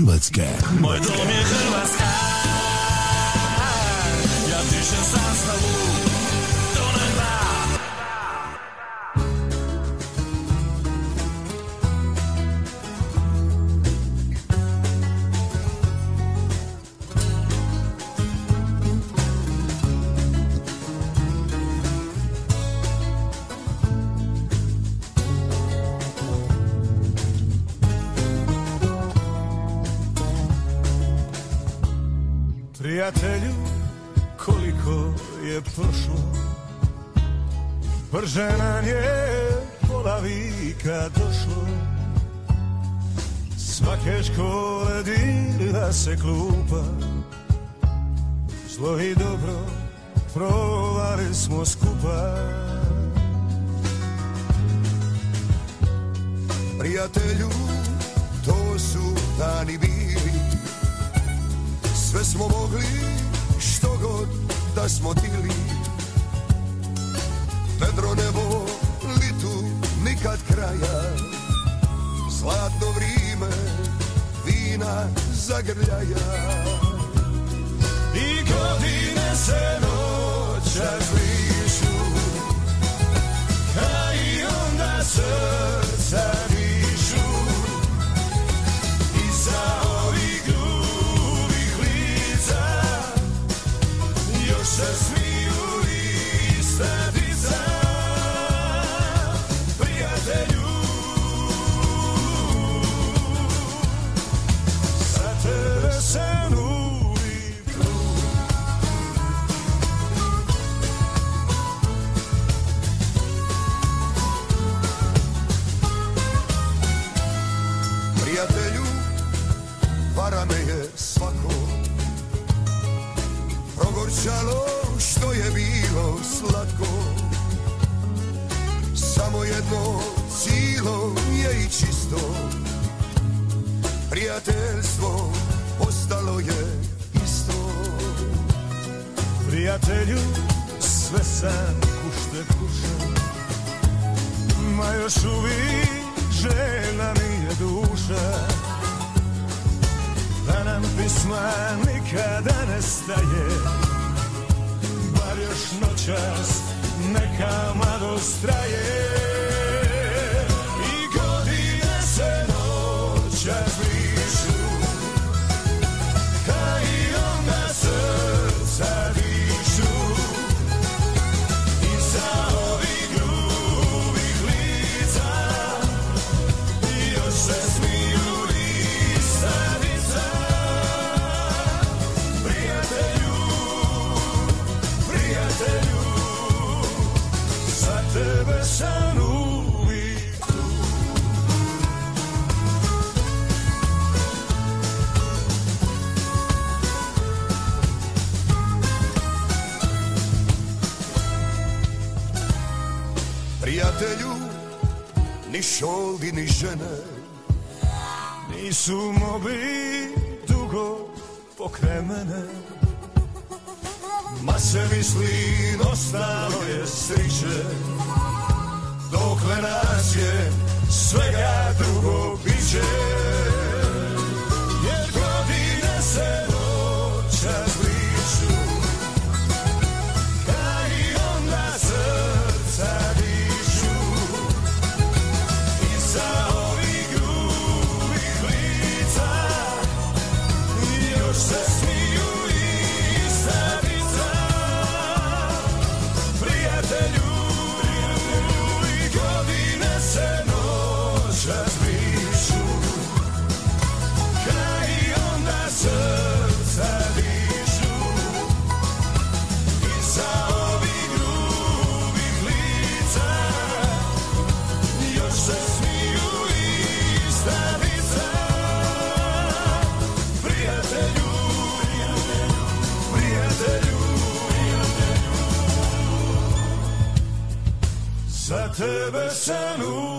Hrvatska. Moj dom je Hrvatska. duše Da nam pisma nikada ne staje Bar još noćas neka mladost traje. čoldi ni žene Nisu mogli dugo pokremene, Ma se misli ostalo je sriče Dokle nas je svega drugo biće. Za tebe sam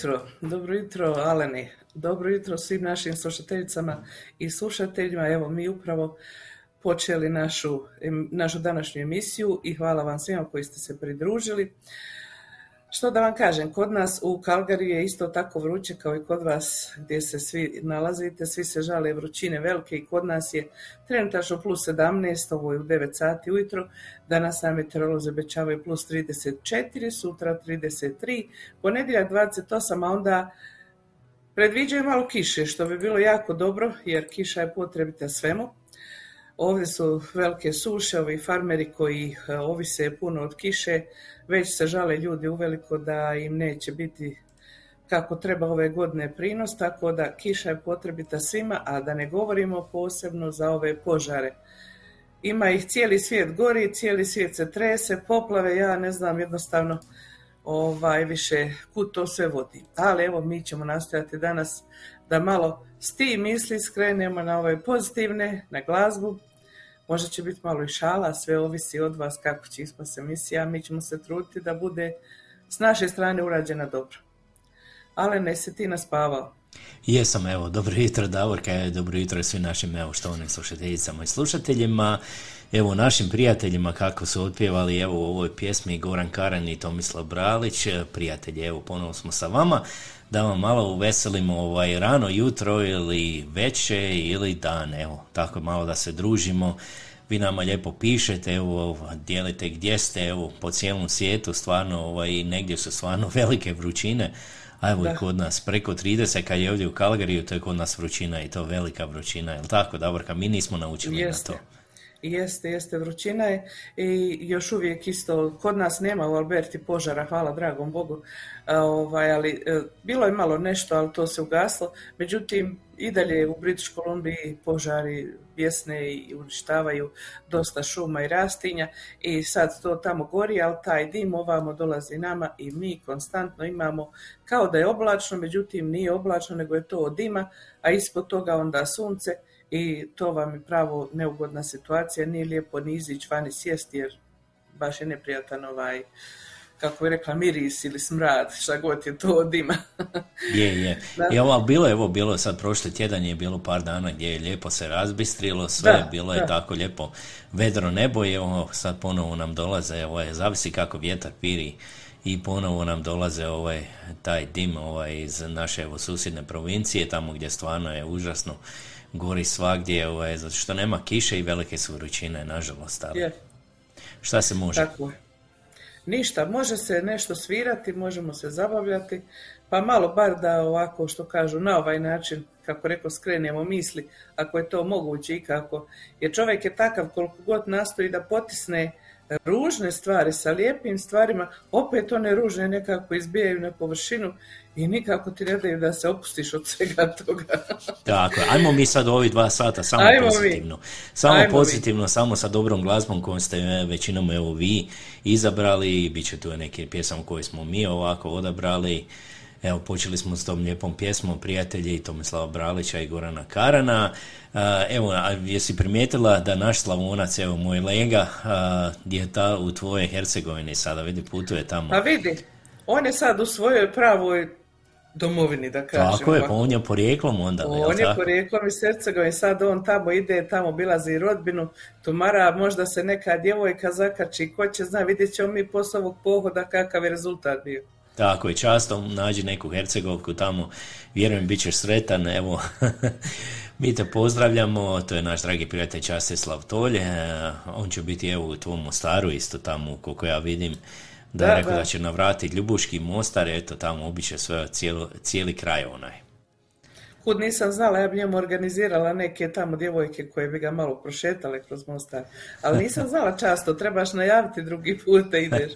jutro, dobro jutro Aleni, dobro jutro svim našim slušateljicama i slušateljima. Evo mi upravo počeli našu, našu današnju emisiju i hvala vam svima koji ste se pridružili. Što da vam kažem, kod nas u Kalgariju je isto tako vruće kao i kod vas gdje se svi nalazite, svi se žale vrućine velike i kod nas je trenutačno plus 17, ovo je u 9 sati ujutro, danas nam meteorolozi obećavaju plus 34, sutra 33, ponedjeljak 28, a onda predviđaju malo kiše, što bi bilo jako dobro, jer kiša je potrebita svemu. Ovdje su velike suše, ovi farmeri koji e, ovise puno od kiše, već se žale ljudi uveliko da im neće biti kako treba ove godine prinos, tako da kiša je potrebita svima, a da ne govorimo posebno za ove požare. Ima ih cijeli svijet gori, cijeli svijet se trese, poplave, ja ne znam jednostavno ovaj, više kud to sve vodi. Ali evo mi ćemo nastojati danas da malo s tim misli skrenemo na ove pozitivne, na glazbu. Možda će biti malo i šala, sve ovisi od vas kako će ispast emisija, mi ćemo se truditi da bude s naše strane urađena dobro. Ale ne se ti naspavao. Jesam, evo, dobro jutro Davorka, evo, dobro jutro svim našim, evo, štovanim slušateljicama i slušateljima, evo, našim prijateljima kako su otpjevali, evo, u ovoj pjesmi Goran Karan i Tomislav Bralić, prijatelji, evo, ponovo smo sa vama, da vam malo uveselimo ovaj rano jutro ili veće ili dan, evo, tako malo da se družimo, vi nama lijepo pišete, evo, dijelite gdje ste, evo, po cijelom svijetu, stvarno, ovaj, negdje su stvarno velike vrućine, a evo Da. i kod nas preko 30, kad je ovdje u Kalgariju, to je kod nas vrućina i to velika vrućina, jel tako, Davorka, mi nismo naučili Jeste. na to. Jeste, jeste, vrućina je. I još uvijek isto, kod nas nema u Alberti požara, hvala dragom Bogu, a, ovaj, ali e, bilo je malo nešto, ali to se ugaslo, međutim i dalje u British Kolumbiji požari bjesne i uništavaju dosta šuma i rastinja. I sad to tamo gori, ali taj dim ovamo dolazi nama i mi konstantno imamo kao da je oblačno, međutim nije oblačno, nego je to od dima, a ispod toga onda sunce i to vam je pravo neugodna situacija, nije lijepo ni izići van i sjesti jer baš je neprijatan ovaj kako bi rekla, miris ili smrad, šta god je to od dima. je, je. I ovo, bilo je, evo, bilo je sad prošli tjedan je bilo par dana gdje je lijepo se razbistrilo, sve Da, bilo je tako lijepo. Vedro nebo i evo sad ponovo nam dolaze, ovaj, zavisi kako vjetar piri i ponovo nam dolaze ovaj, taj dim ovaj, iz naše evo, susjedne provincije, tamo gdje stvarno je užasno gori svagdje, ovaj, zato što nema kiše i velike su vrućine, nažalost, ali Je, šta se može? tako. Ništa, može se nešto svirati, možemo se zabavljati, pa malo bar da ovako što kažu na ovaj način, kako rekao, skrenemo misli, ako je to moguće i kako. Jer čovjek je takav koliko god nastoji da potisne ružne stvari sa lijepim stvarima, opet one ružne nekako izbijaju na površinu i nikako ti ne daju da se opustiš od svega toga. Tako ajmo mi sad ovih dva sata samo Ajmo mi. pozitivno. Samo Ajmo mi. pozitivno, samo sa dobrom glazbom koju ste e, većinom evo vi izabrali bit će tu neki pjesam koju smo mi ovako odabrali. Evo, počeli smo s tom lijepom pjesmom Prijatelji Tomislava Bralića i Gorana Karana. A, evo, jesi primijetila da naš Slavonac, evo, moj lega, a, je ta u tvojoj Hercegovini sada, vidi, putuje tamo. Pa vidi, on je sad u svojoj pravoj domovini, da kažem. Tako je, pa on je porijeklom onda, On je tako? porijeklom iz Hercegovine, sad on tamo ide, tamo bilazi rodbinu, tumara, možda se neka djevojka zakači, ko će zna, vidjet ćemo mi posle ovog pohoda kakav je rezultat bio. Tako je, často nađi neku Hercegovku tamo, vjerujem bit ćeš sretan, evo, mi te pozdravljamo, to je naš dragi prijatelj Častislav Tolje, e, on će biti evo u tvom Mostaru isto tamo, koliko ja vidim, da je rekao da. će navratiti Ljubuški Mostar, eto tamo obiće sve, cijelo, cijeli kraj onaj. Kud nisam znala, ja bi njemu organizirala neke tamo djevojke koje bi ga malo prošetale kroz Mostar. Ali nisam znala často, trebaš najaviti drugi put da ideš.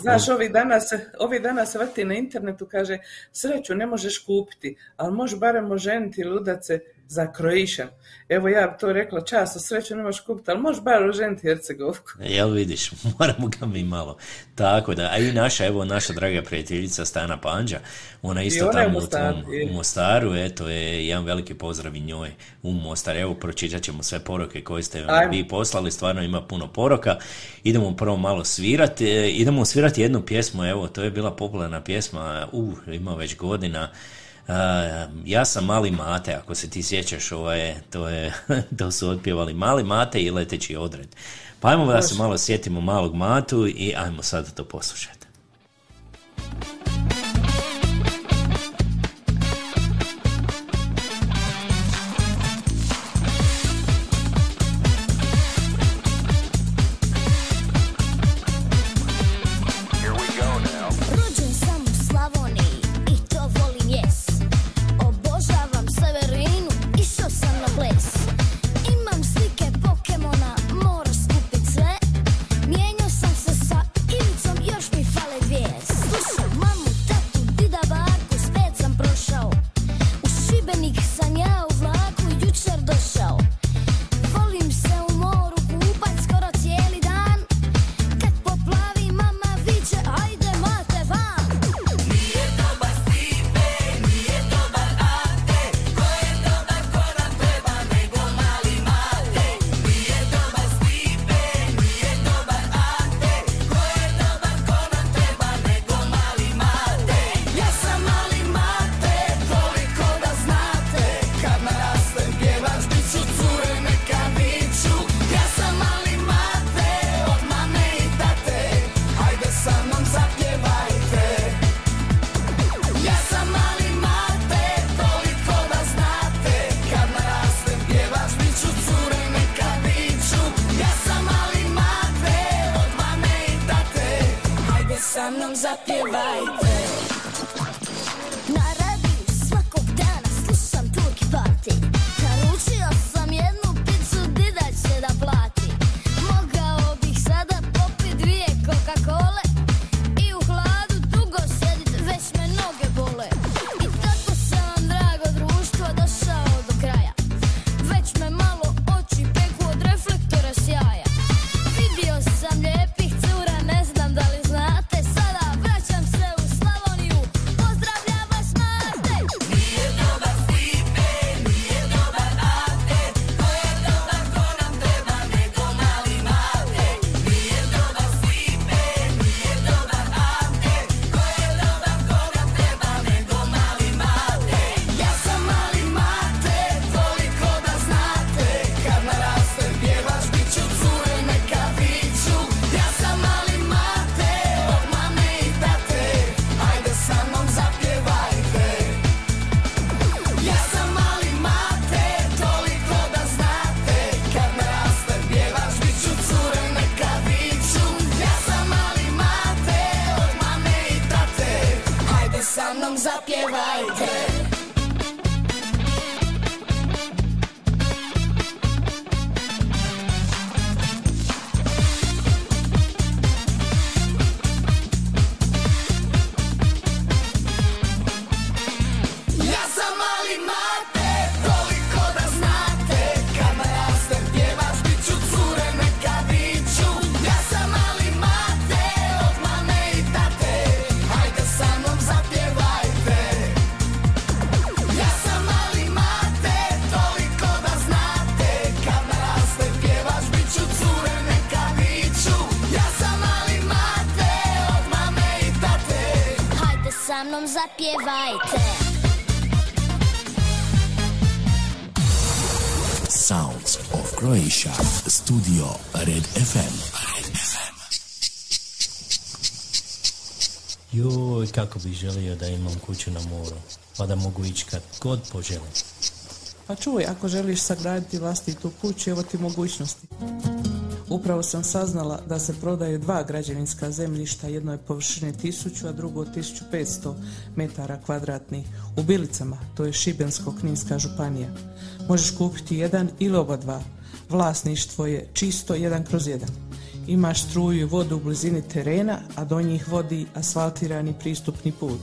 Znaš, ovih dana se, ovih dana se vrti na internetu, kaže, sreću ne možeš kupiti, ali možeš barem oženiti se za Croatian. Evo ja bi to rekla často, sreću ne možeš kupiti, ali možeš bar oženiti Hercegovku. Jel vidiš, moramo ga mi malo. Tako da, a i naša, evo, naša draga prijateljica Stana Panđa, ona isto ona u tamo u, je. u Mostaru, eto je jedan veliki pozdrav i njoj u Mostar. Evo, pročitat ćemo sve poruke koje ste Ajmo. vi poslali, stvarno ima puno poruka. Idemo prvo malo svirati, e, idemo svirati jednu pjesmu, evo, to je bila popularna pjesma, u, ima već godina, ja sam mali mate, ako se ti sjećaš, ovaj, to, je, to su otpjevali mali mate i leteći odred. Pa ajmo da se malo sjetimo malog matu i ajmo sad to poslušati. Kako bih želio da imam kuću na moru, pa da mogu ići kad god poželim. Pa čuj, ako želiš sagraditi vlastitu kuću, evo ti mogućnosti. Upravo sam saznala da se prodaju dva građevinska zemljišta, jedno je površine 1000, a drugo 1500 metara kvadratnih. U Bilicama, to je Šibensko-Kninska županija. Možeš kupiti jedan ili oba dva. Vlasništvo je čisto jedan kroz jedan. Imaš struju i vodu u blizini terena, a do njih vodi asfaltirani pristupni put.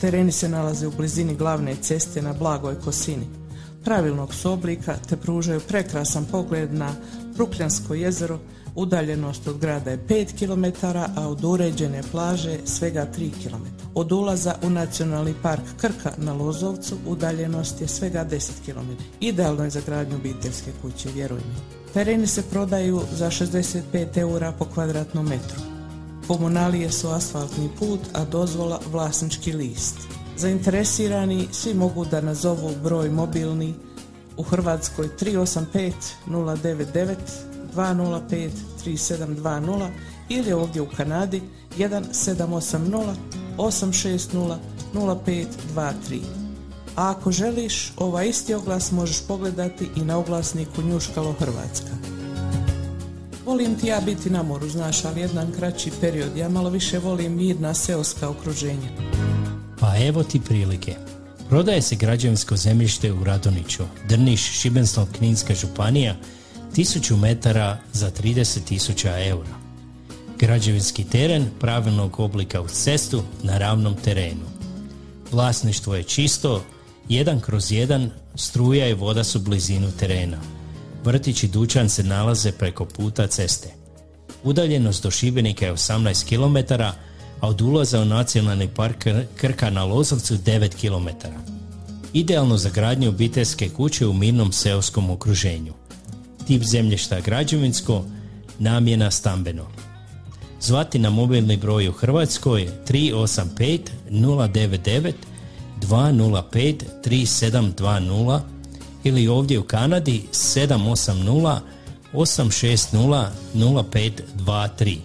Tereni se nalaze u blizini glavne ceste na blagoj kosini. Pravilnog su oblika te pružaju prekrasan pogled na Brukljansko jezero, udaljenost od grada je 5 km, a od uređene plaže svega 3 km. Od ulaza u nacionalni park Krka na Lozovcu udaljenost je svega 10 km. Idealno je za gradnju obiteljske kuće, vjeruj mi. Tereni se prodaju za 65 eura po kvadratnom metru. Komunalije su asfaltni put, a dozvola vlasnički list. Zainteresirani svi mogu da nazovu broj mobilni u Hrvatskoj 385 099 205 3720 ili ovdje u Kanadi 1780 860 0523. A ako želiš, ovaj isti oglas možeš pogledati i na oglasniku Njuškalo Hrvatska. Volim ti ja biti na moru, znaš, ali jedan kraći period. Ja malo više volim mirna seoska okruženja. Pa evo ti prilike. Prodaje se građevinsko zemljište u Radoniću, Drniš, Šibensko-Kninska županija, 1000 metara za 30.000 eura. Građevinski teren pravilnog oblika uz cestu na ravnom terenu. Vlasništvo je čisto, jedan kroz jedan, struja i voda su blizinu terena. Vrtić i dućan se nalaze preko puta ceste. Udaljenost do Šibenika je 18 km, a od ulaza u nacionalni park Krka na Lozovcu 9 km. Idealno za gradnju obiteljske kuće u mirnom seoskom okruženju. Tip zemljišta građevinsko, namjena stambeno. Zvati na mobilni broj u Hrvatskoj 385 099 205 3720 ili ovdje u Kanadi 780 860 0523.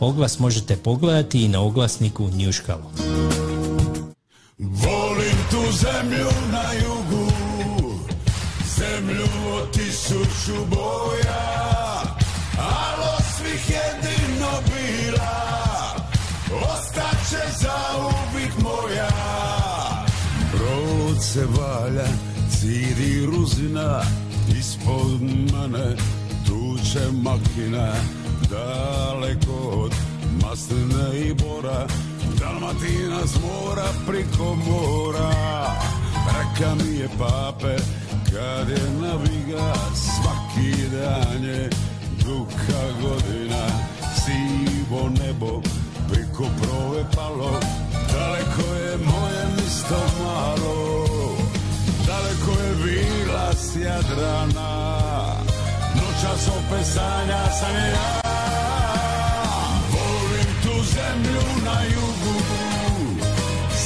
Oglas možete pogledati i na oglasniku Njuškalo. Volim tu zemlju na jugu Zemlju od tisuću se valja, ciri ruzina Ispod mene tuče makina Daleko od masline i bora. Dalmatina s mora priko mora. Reka mi je pape kad je naviga Svaki dan je duka godina. Sivo nebo priko prove palo Daleko je moje misto malo s Jadrana Noćas opet sanja sam ja. Volim tu zemlju na jugu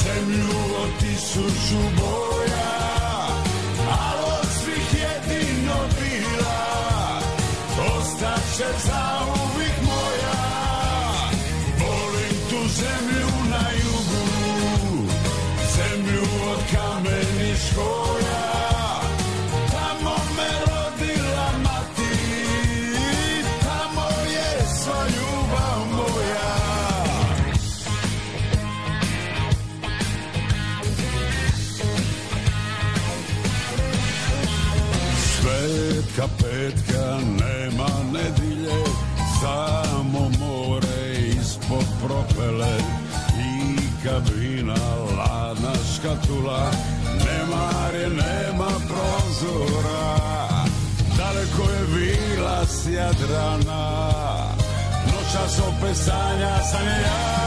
Zemlju od tisuću boja Al od svih jedino bila Ostaće za uvijek moja. Volim tu zemlju na jugu Zemlju od kamenih škoja petka nema nedilje Samo more ispod propele. I kabina ladna škatula Nemare nema prozora. Daleko je vila s Jadrana Noćas opet sanja sam ja.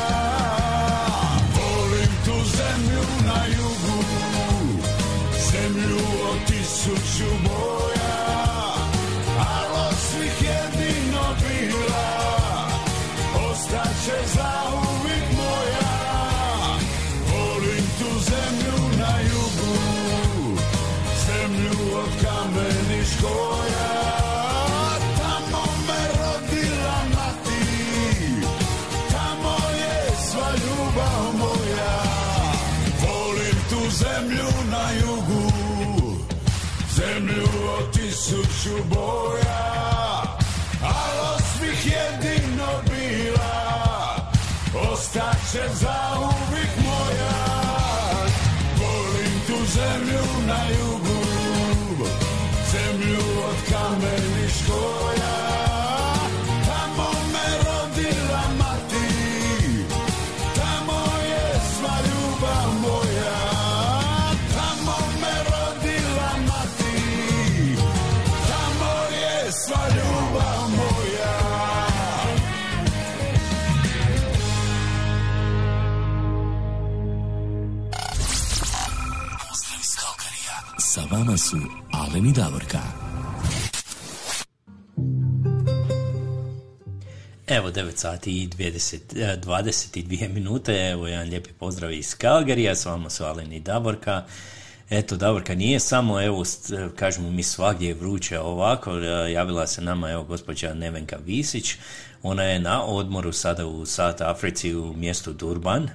Volim tu zemlju na jugu Zemlju od tisuću boja će zauvijek moja. Volim tu zemlju na jugu Zemlju od kameni škoja Tamo me rodila mati Tamo je sva ljubav moja. Volim tu zemlju na jugu Zemlju od tisuću boja. Ostaće za uvijek moja. Volim tu zemlju na jugu Zemlju od kameni su Alen i Davorka. Evo 9 sati i 20, eh, 22 minute, evo jedan lijepi pozdrav iz Kalgarija, s vama su Alen i Davorka. Eto, Davorka nije samo, evo, eh, kažemo mi svagdje je vruće ovako, eh, javila se nama, evo, gospođa Nevenka Visić, ona je na odmoru sada u South Africi u mjestu Durban.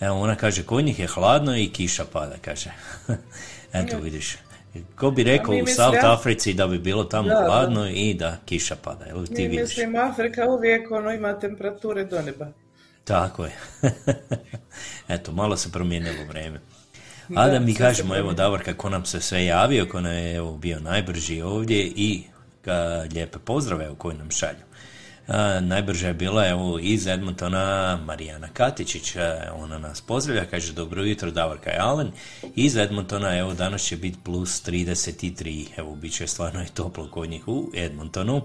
Evo, ona kaže, kod njih je hladno i kiša pada, kaže. Eto, vidiš. Ko bi rekao u South Africi da bi bilo tamo Da, da. hladno i da kiša pada, jel ti Mi vidiš? mislim, Afrika uvijek ono ima temperature do neba. Tako je. Eto, malo se promijenilo vrijeme. A da mi kažemo, evo promijenilo. Davor, kako nam se sve javio, ko nam je evo, bio najbrži ovdje i ka, lijepe pozdrave evo, koje nam šalju. Najbrža je bila evo, iz Edmontona Marijana Katičić, ona nas pozdravlja, kaže dobro jutro Davorka i Alen. Iz Edmontona, evo danas će biti plus 33, evo bit će stvarno i toplo kod njih u Edmontonu.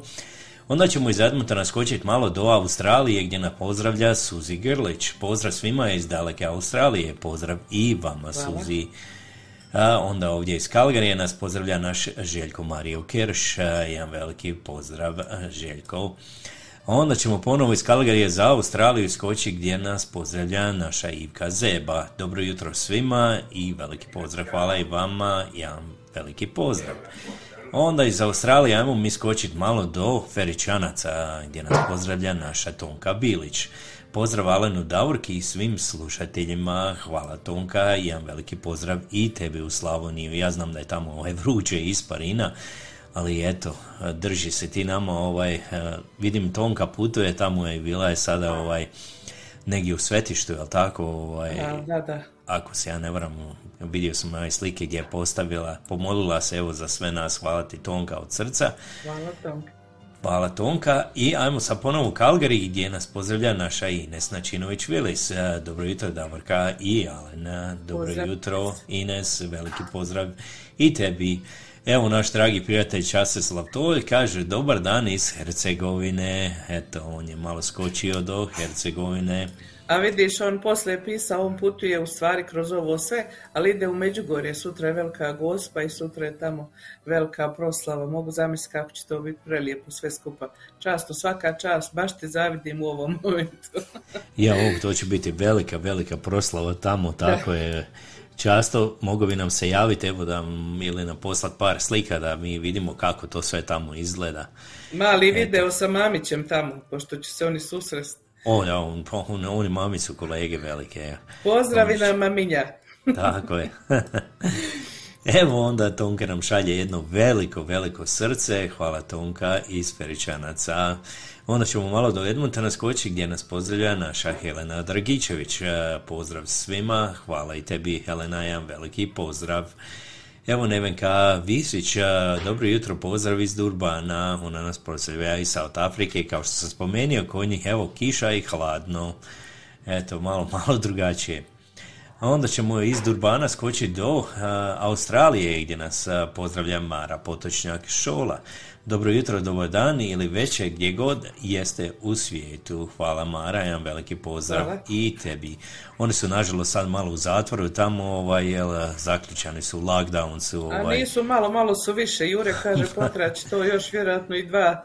Onda ćemo iz Edmontona skočiti malo do Australije gdje nas pozdravlja Suzi Grlić. Pozdrav svima iz daleke Australije, pozdrav i vama Suzi. A onda ovdje iz Kalgarije nas pozdravlja naš Željko Mario Kerš, a, jedan veliki pozdrav Željko. Onda ćemo ponovo iz Kalgarije za Australiju skoči gdje nas pozdravlja naša Ivka Zeba. Dobro jutro svima i veliki pozdrav, hvala i vama, jedan veliki pozdrav. Onda iz Australije ajmo mi skočiti malo do Feričanaca gdje nas pozdravlja naša Tonka Bilić. Pozdrav Alenu Davorki i svim slušateljima. Hvala Tonka, jedan veliki pozdrav i tebi u Slavoniju. Ja znam da je tamo ovaj vruće iz Parina, ali eto, drži se ti nama ovaj, eh, vidim Tonka putuje, tamo je bila je sada ovaj, negdje u svetištu, jel tako? Ovaj, Da, da, ako se ja ne varam, vidio sam ove slike gdje je postavila, pomolila se evo za sve nas, hvala ti Tonka od srca. Hvala Tom. Hvala Tonka i ajmo sad ponovo u Kalgari gdje nas pozdravlja naša Ines Načinović-Vilis. E, Dobro jutro Davorka i Alena. Dobro Pozdrav. jutro Ines, veliki pozdrav i tebi. Evo naš dragi prijatelj Časeslav Tolj kaže dobar dan iz Hercegovine. Eto, on je malo skočio do Hercegovine. A vidiš, on poslije pisao, on putuje u stvari kroz ovo sve, ali ide u Međugorje, sutra je velika gospa i sutra je tamo velika proslava. Mogu zamisliti kako će to biti prelijepo sve skupa. Často, svaka čast, baš ti zavidim u ovom momentu. Ja, ovo, to će biti velika, velika proslava tamo, tako je. Často mogu bi nam se javiti, evo da ili nam poslat par slika da mi vidimo kako to sve tamo izgleda. Mali video sa Mamićem tamo, pošto će se oni susresti. O, da, on, on, oni mami su kolege velike. ja. Pozdravi na Maminja. Tako je. Evo onda Tonka nam šalje jedno veliko, veliko srce. Hvala Tonka iz Feričanaca. Onda ćemo malo do Edmontona skoči gdje nas pozdravlja naša Helena Dragičević. E, Pozdrav svima. Hvala i tebi Helena, jedan veliki pozdrav. Evo Nevenka Visić, a, dobro jutro, pozdrav iz Durbana, ona nas pozdravlja iz South Afrike, kao što sam spomenuo, kod njih evo kiša i hladno, eto, malo, malo drugačije. A onda ćemo iz Durbana skočiti do a, Australije gdje nas a, pozdravlja Mara Potočnjak Šola. Dobro jutro, dobar dan ili večer gdje god jeste u svijetu. Hvala Mara, jedan veliki pozdrav Hvala. i tebi. Oni su nažalost sad malo u zatvoru, tamo ovaj, jel, zaključani su, lockdown su. A Ovaj, nisu malo, malo su više. Jure kaže potraći to još vjerojatno i dva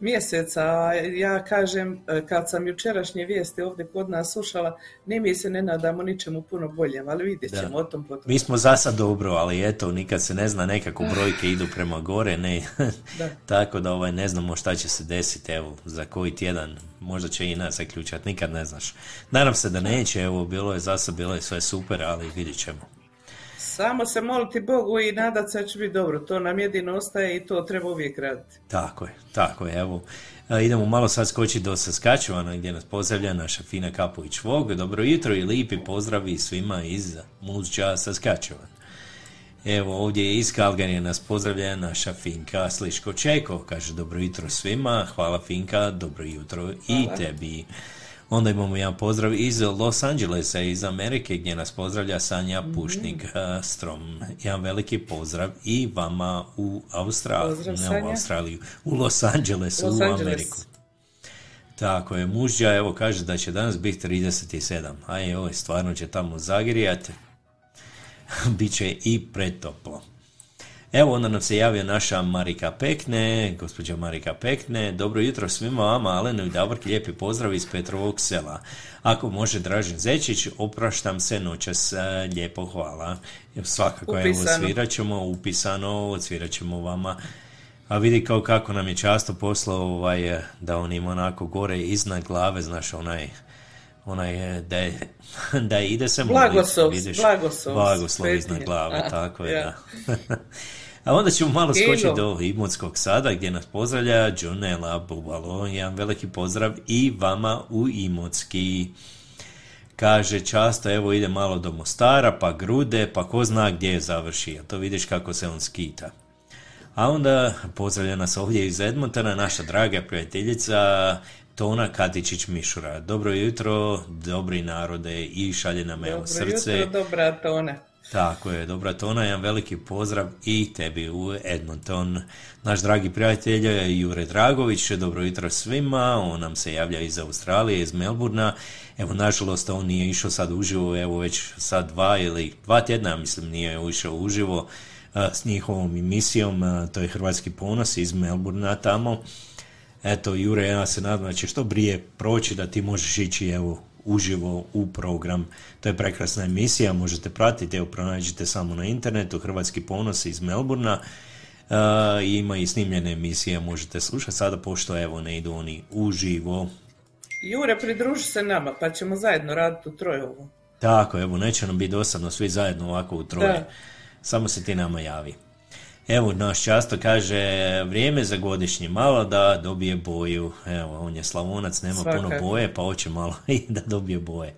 mjeseca, a ja kažem, e, kad sam jučerašnje vijesti ovdje kod nas slušala, ni mi se ne nadamo ničemu puno boljem, ali vidjet ćemo o tom potom. Mi smo za sad dobro, ali eto, nikad se ne zna, nekako brojke idu prema gore, ne, Da. tako da ovaj, ne znamo šta će se desiti, evo, za koji tjedan, možda će i nas zaključati, nikad ne znaš. Nadam se da neće, evo, bilo je za sad, bilo je sve super, ali vidjet ćemo. Samo se moliti Bogu i nadat se da će biti dobro. To nam jedino ostaje i to treba uvijek raditi. Tako je, tako je, evo. A, idemo malo sad skočiti do Saskačevana gdje nas pozdravlja naša Fina Kapović Vog. Dobro jutro i lipi pozdravi svima iz Muzđa Saskačevan. Evo ovdje iz Kalgarije nas pozdravlja naša Finka Sliško Čeko. Kaže dobro jutro svima, hvala Finka, dobro jutro i Hvala. tebi. Onda imamo jedan pozdrav iz Los Angelesa, iz Amerike, gdje nas pozdravlja Sanja Pušnik eh, Strom. Jedan veliki pozdrav i vama u Australiju, Pozdrav, ne u. Australiju, u Los Angeles, Los u Angeles. Ameriku. Tako je, mužđa evo kaže da će danas biti 37, a je ovo stvarno će tamo zagrijati, bit će i pretoplo. Evo onda nam se javio naša Marika Pekne, gospođa Marika Pekne. Dobro jutro svima vama, Alenu i Davorki, lijepi pozdrav iz Petrovog sela. Ako može Dražen Zečić, opraštam se noćas, e, lijepo hvala. Evo, Svakako, evo, Upisano. svirat ćemo, upisano, odsvirat ćemo vama. A vidi kao kako nam je často poslao ovaj, e, da on ima onako gore iznad glave, znaš, onaj onaj e, da je, da ide se molit, Blagoslov, vidiš, blagoslov, blagoslov iznad glave, A, tako je, ja. da. A onda ćemo malo skočiti do Imotskog sada gdje nas pozdravlja Jonela Bubalo. Jedan veliki pozdrav i vama u Imotski. Kaže často, evo ide malo do Mostara, pa Grude, pa ko zna gdje je završio. To vidiš kako se on skita. A onda pozdravlja nas ovdje iz Edmontona naša draga prijateljica Tona Katičić Mišura. Dobro jutro, dobri narode i šalje nam evo Dobro srce. jutro, dobra tone. Tako je, dobra tona, jedan veliki pozdrav i tebi u Edmonton. Naš dragi prijatelj Jure Dragović, dobro jutro svima, on nam se javlja iz Australije, iz Melburna. Evo, nažalost, on nije išao sad uživo, evo već sad dva ili dva tjedna, mislim, nije išao uživo a, s njihovom emisijom, a, to je Hrvatski ponos iz Melburna tamo. Eto, Jure, ja se nadam da će što brije proći da ti možeš ići, evo, uživo u program. To je prekrasna emisija, možete pratiti, evo pronađite samo na internetu Hrvatski ponos iz Melburna. Uh, ima i snimljene emisije, možete slušati sada, pošto evo ne idu oni uživo. Jure, pridruži se nama, pa ćemo zajedno raditi u trojovu. Tako, evo, neće nam biti dosadno svi zajedno ovako u troje. Da. Samo se ti nama javi. Evo, naš často kaže, vrijeme za godišnji malo da dobije boju. Evo, on je slavonac, nema puno Svakako. boje, pa hoće malo i da dobije boje.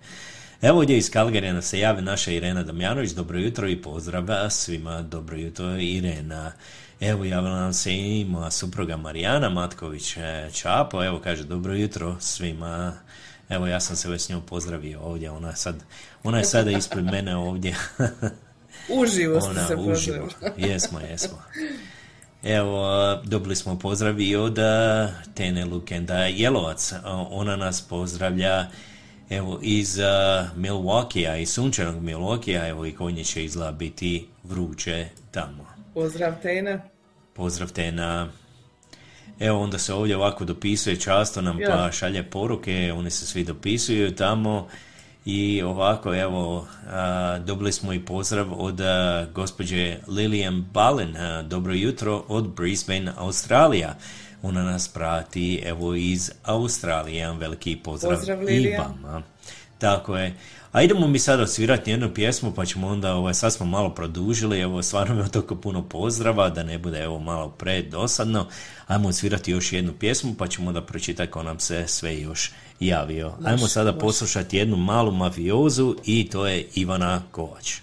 Evo ovdje iz Kalgarija nam se javi naša Irena Damjanović, dobro jutro i pozdrav svima, dobro jutro Irena. Evo javila nam se i moja supruga Marijana Matković e, Čapo, evo kaže dobro jutro svima. Evo ja sam se već s njom pozdravio ovdje, ona sad, ona je sada ispred mene ovdje. Uživo ste Ona, se uživo. Jesmo, jesmo. Evo, dobili smo pozdrav i od a, Tene Lukenda Jelovac. A, Ona nas pozdravlja evo iz a, Milwaukee-a, iz sunčanog Milwaukee-a, evo i kod nje će izgleda biti vruće tamo. Pozdrav Tena. Pozdrav Tena. Evo onda se ovdje ovako dopisuje, často nam Ja. pa šalje poruke, oni se svi dopisuju tamo i ovako evo a, dobili smo i pozdrav od a, gospođe Lilian Balin, a, dobro jutro od Brisbane, Australija. Ona nas prati evo iz Australije, jedan veliki pozdrav, Pozdrav, i vama. Tako je. A idemo mi sad odsvirati jednu pjesmu, pa ćemo onda, ovaj, sad smo malo produžili, evo, stvarno mi je toliko puno pozdrava, da ne bude, evo, malo predosadno. Ajmo odsvirati još jednu pjesmu, pa ćemo onda pročitati ko nam se sve još javio. Ajmo sada poslušati jednu malu mafiozu i to je Ivana Kovač.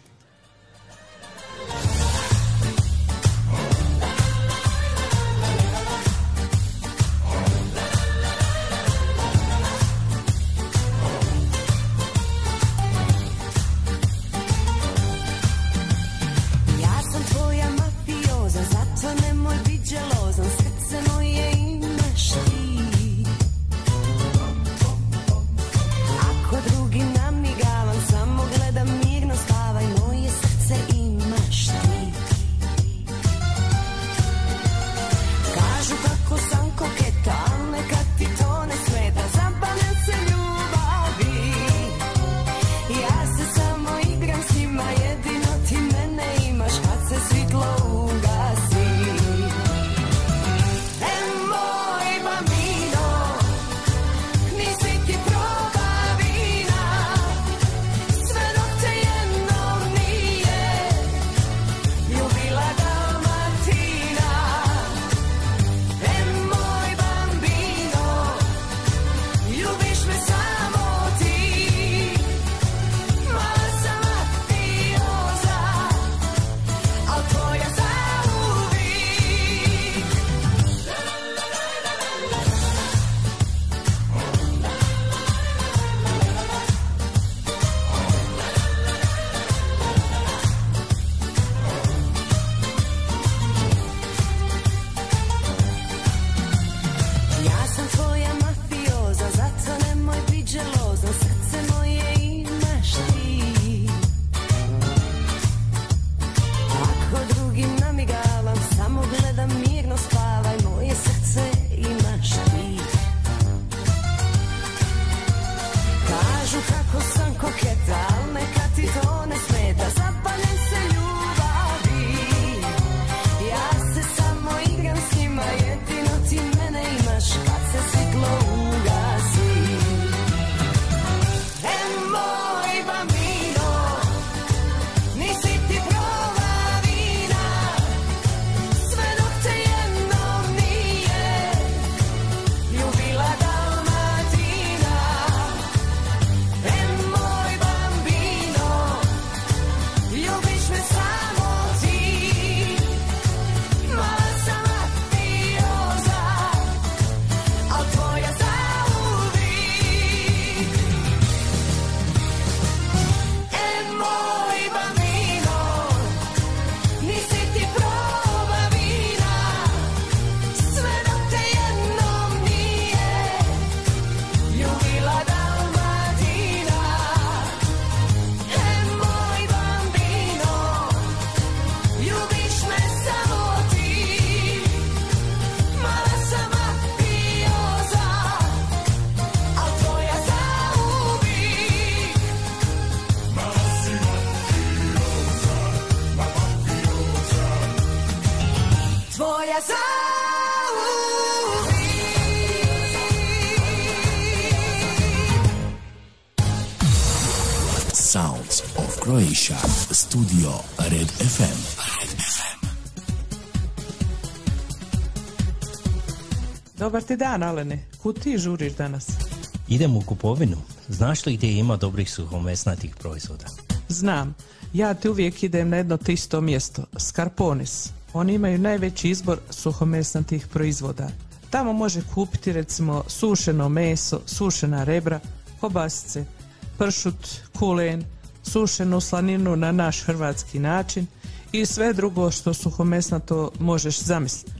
Ti dan, Alene. Kud ti žuriš danas? Idem u kupovinu. Znaš li gdje ima dobrih suhomesnatih proizvoda? Znam. Ja ti uvijek idem na jedno te isto mjesto. Skarponis. Oni imaju najveći izbor suhomesnatih proizvoda. Tamo može kupiti recimo sušeno meso, sušena rebra, kobasice, pršut, kulen, sušenu slaninu na naš hrvatski način i sve drugo što suhomesnato možeš zamisliti.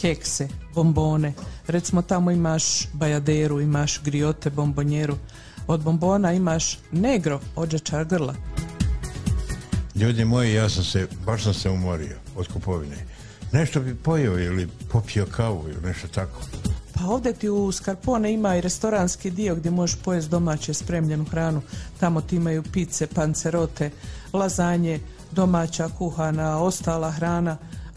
kekse, bombone. Recimo tamo imaš bajaderu, imaš griote, bombonjeru. Od bombona imaš negro, ođečar grla. Ljudi moji, ja sam se, baš sam se umorio od kupovine. Nešto bi pojeo ili popio kavu ili nešto tako. Pa ovdje ti u Skarpone ima i restoranski dio gdje možeš pojesti domaće spremljenu hranu. Tamo ti imaju pice, pancerote, lazanje, domaća kuhana, ostala hrana,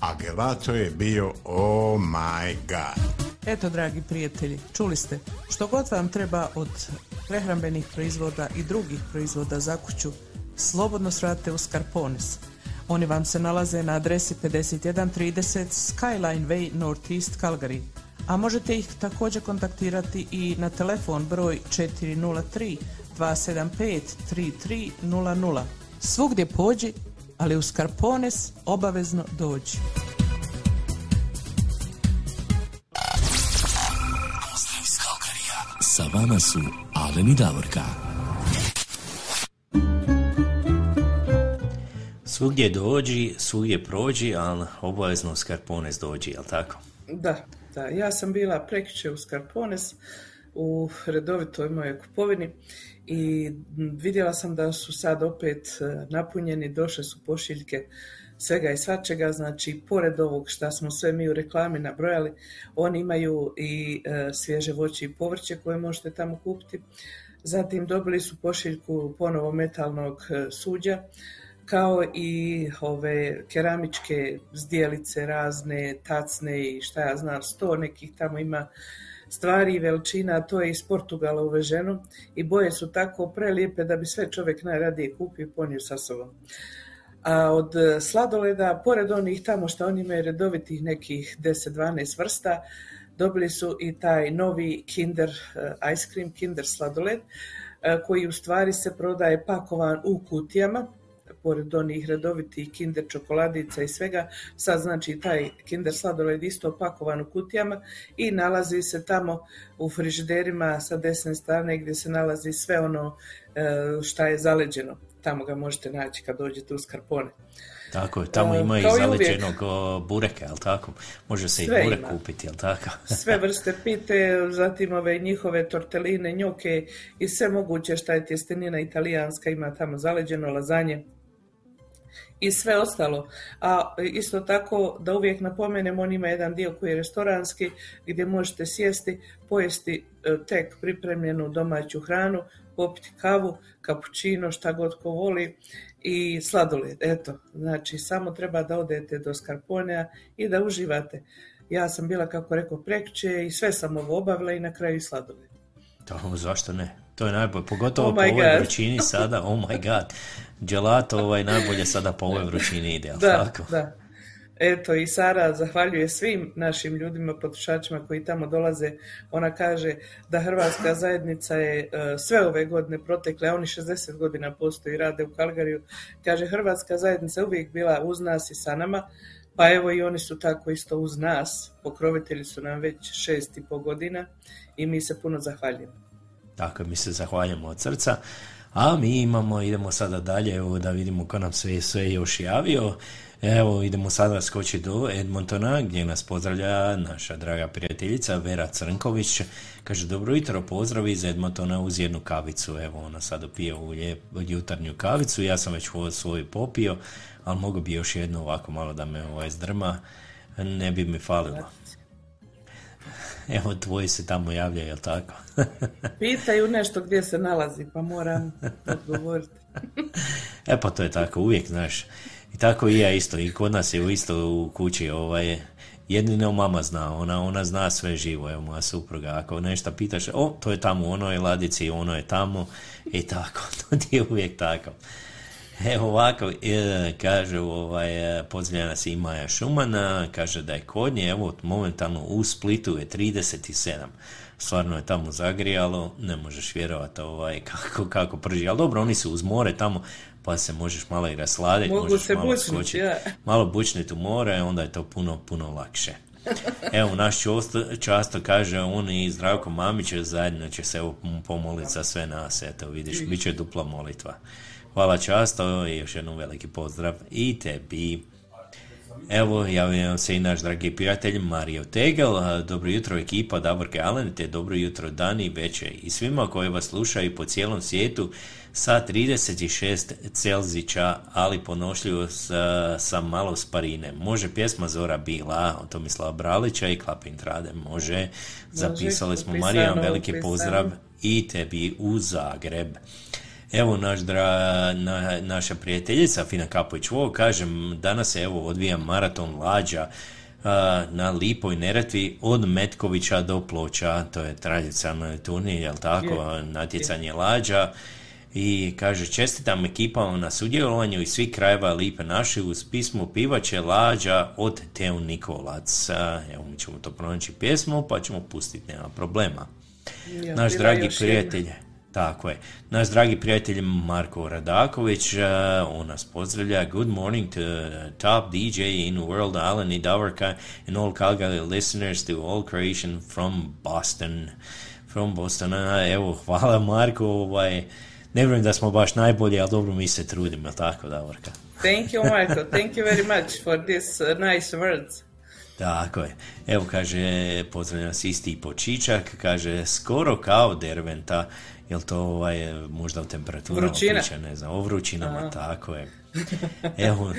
a gelato je bio oh my god. Eto, dragi prijatelji, čuli ste, što god vam treba od prehrambenih proizvoda i drugih proizvoda za kuću, slobodno srate u Scarpones. Oni vam se nalaze na adresi 5130 Skyline Way Northeast Calgary, a možete ih također kontaktirati i na telefon broj 403 275 3300. Svugdje pođi, ali u Scarpones obavezno dođi. Pozdrav iz Kalkarija. Sa vama su Alen i Davorka. Svugdje dođi, svugdje prođi, ali obavezno u Skarpones dođi, jel tako? Da, da. Ja sam bila prekjučer u Skarpones u redovitoj mojoj kupovini i vidjela sam da su sad opet e, napunjeni, došle su pošiljke svega i svačega, znači pored ovog šta smo sve mi u reklami nabrojali, oni imaju i e, svježe voće i povrće koje možete tamo kupiti. Zatim dobili su pošiljku ponovo metalnog e, suđa, kao i ove keramičke zdjelice razne, tacne i šta ja znam, sto nekih tamo ima stvari i veličina, to je iz Portugala uveženo i boje su tako prelijepe da bi sve čovjek najradije kupio i ponio sa sobom. A od e, sladoleda, pored onih tamo što oni imaju redovitih nekih 10-12 vrsta, dobili su i taj novi Kinder e, ice cream, Kinder sladoled, e, koji u stvari se prodaje pakovan u kutijama, pored onih redovitih kinder čokoladica i svega, sad znači taj kinder sladoled isto pakovan u kutijama i nalazi se tamo u frižiderima sa desne strane gdje se nalazi sve ono e, šta je zaleđeno. Tamo ga možete naći kad dođete u Skarpone. Tako je, tamo E, ima i zaleđenog bureka, jel tako? Može se Sve i burek ima. kupiti, jel tako? sve vrste pite, zatim ove njihove torteline, njoke i sve moguće šta je tjestenina italijanska, ima tamo zaleđeno, lazanje i sve ostalo. A isto tako da uvijek napomenem, on ima jedan dio koji je restoranski gdje možete sjesti, pojesti e, tek pripremljenu domaću hranu, popiti kavu, kapućino, šta god ko voli i sladoled. Eto, znači samo treba da odete do Skarponea i da uživate. Ja sam bila, kako rekao, prekće i sve sam ovo obavila i na kraju sladoled. To, zašto ne? To je najbolje, pogotovo Oh po ovoj vrućini sada, oh my god. Gelato ovaj najbolje sada po ovoj vrućini ide, Da, tako? da. Eto, i Sara zahvaljuje svim našim ljudima, potrošačima koji tamo dolaze. Ona kaže da Hrvatska zajednica je e, sve ove godine protekle, a oni 60 godina postoji i rade u Kalgariju. Kaže, Hrvatska zajednica je uvijek bila uz nas i sa nama, pa evo i oni su tako isto uz nas. Pokrovitelji su nam već šest i pol godina i mi se puno zahvaljujemo. Tako, mi se zahvaljujemo od srca. A mi imamo, idemo sada dalje, evo da vidimo ko nam sve, sve još javio. Evo, idemo sada skočiti do Edmontona, gdje nas pozdravlja naša draga prijateljica Vera Crnković. Kaže, dobro jutro, pozdrav iz Edmontona uz jednu kavicu. Evo, ona sada pije ovu lijep, jutarnju kavicu, ja sam već svoju popio, ali mogu bi još jednu ovako malo da me ovaj zdrma, ne bi mi falilo. Evo, tvoji se tamo javljaju, jel tako? Pitaju nešto gdje se nalazi, pa moram odgovoriti. E pa to je tako, uvijek, znaš. I tako i ja isto, i kod nas je u isto u kući, ovaj, jedino mama zna, ona, ona zna sve živo, evo moja supruga, ako nešto pitaš, o, to je tamo u onoj ladici, ono je tamo, i tako, to ti je uvijek tako. Evo ovako, e, kaže, ovaj, e, pozdravlja nas i Maja Šumana, kaže da je kod nje, evo, momentalno u Splitu je 37. Stvarno je tamo zagrijalo, ne možeš vjerovati ovaj, kako, kako prži, ali dobro, oni su uz more tamo, pa se možeš malo i rasladiti, Mogu možeš se malo bučniti, skočiti, ja. malo bučniti u more, onda je to puno, puno lakše. Evo, naš čosto, často kaže on i Zdravko Mamić zajedno će se pomoliti za sve nas, eto vidiš, bit će dupla molitva. Hvala často i još jednom veliki pozdrav i tebi. Evo, javljam se i naš dragi prijatelj Mario Tegel, dobro jutro ekipa Davorke Alen, te dobro jutro Dani Veče i svima koji vas slušaju po cijelom svijetu sa 36 Celzića, ali ponošljivo sa, sa malo sparine. Može pjesma Zora Bila od Tomislava Bralića i Klapin Trade, može. Zapisali smo Marijan, veliki pozdrav i tebi u Zagreb. Evo naš dra, na, naša prijateljica Fina Kapović Vo, kažem, danas se evo odvija maraton lađa a, na Lipoj Neretvi od Metkovića do Ploča, to je tradicionalni turnir, jel tako, natjecanje lađa. I kaže čestitam ekipama na sudjelovanju iz svih krajeva Lipe naše uz pismo Pivače lađa od Teo Nikolac. Evo mi ćemo to pronaći pjesmu pa ćemo pustiti, nema problema. Ja, Naš dragi prijatelj, tako je, naš dragi prijatelj Marko Radaković, uh, on nas pozdravlja. Good morning to uh, top DJ in world, Alan i Davorka, and all Calgary listeners to all creation from Boston. From Boston, evo, hvala Marko, ovaj, ne vjerujem da smo baš najbolji, ali dobro mi se trudimo, tako Davorka? Thank you, Marko. Thank you very much for these uh, nice words. Tako je. Evo kaže, pozdravlja nas isti počičak, kaže, skoro kao derventa, jel to ovaj, možda u temperaturama Vrućina. priča, ne znam, o vrućinama, Aha. tako je. Evo,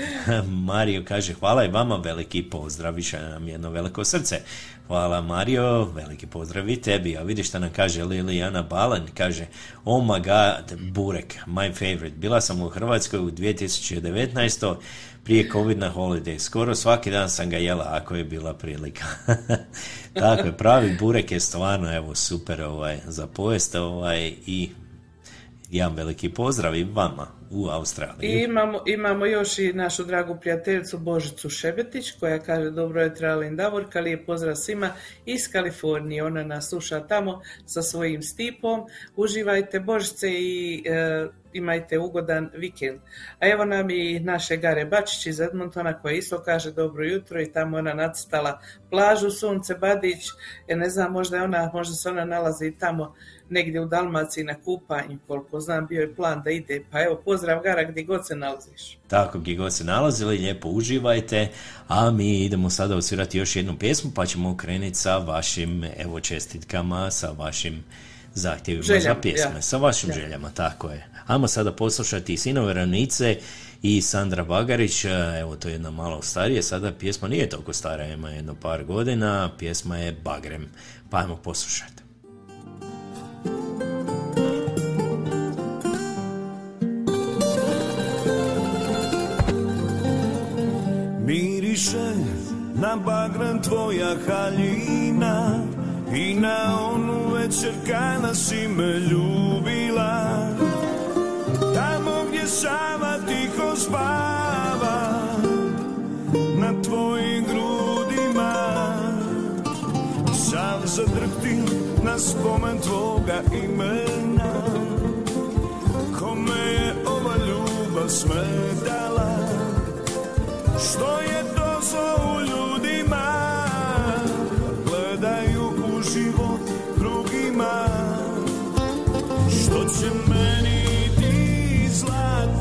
Mario kaže, hvala i vama, veliki pozdrav, više nam jedno veliko srce. Hvala Mario, veliki pozdrav i tebi. A vidiš šta nam kaže Lilijana Balan, kaže, oh my god, burek, my favorite. Bila sam u Hrvatskoj u 2019. prije COVID na holiday. Skoro svaki dan sam ga jela ako je bila prilika. Tako je, pravi burek je stvarno evo super ovaj, za pojest ovaj, i jedan veliki pozdrav i vama u Australiji. I imamo, imamo još i našu dragu prijateljicu Božicu Šebetić koja kaže dobro je Alin Davorka, lijep pozdrav svima iz Kalifornije. Ona nas sluša tamo sa svojim stipom. Uživajte Božice i e, imajte ugodan vikend. A evo nam i naše Gare Bačić iz Edmontona koja isto kaže dobro jutro i tamo ona nacrtala plažu Sunce Badić. Ja ne znam, možda je ona, možda se ona nalazi tamo negdje u Dalmaciji na kupanju, koliko znam bio je plan da ide. Pa evo, pozdrav Gara gdje god se nalaziš. Tako gdje god se nalazili, lijepo uživajte, a mi idemo sada osvirati još jednu pjesmu, pa ćemo krenuti sa vašim, evo, čestitkama, sa vašim zahtjevima za Željama, pjesme, ja. sa vašim Ja. željama, tako je. Ajmo sada poslušati Sinove ravnice i Sandra Bagarić, evo to je jedna malo starije, sada pjesma nije toliko stara, ima jedno par godina, pjesma je Bagrem, pa ajmo poslušati. Miriše na bagran tvoja haljina I na onu večer kada si me ljubila. Tamo gdje sama tiho spava Na tvojim grudima Sam zadrhtio na spomen tvoga imena. Kome je ova ljubav smetala? Što je to zlo u ljudima? Gledaju u život drugima. Što će meni ti zlatni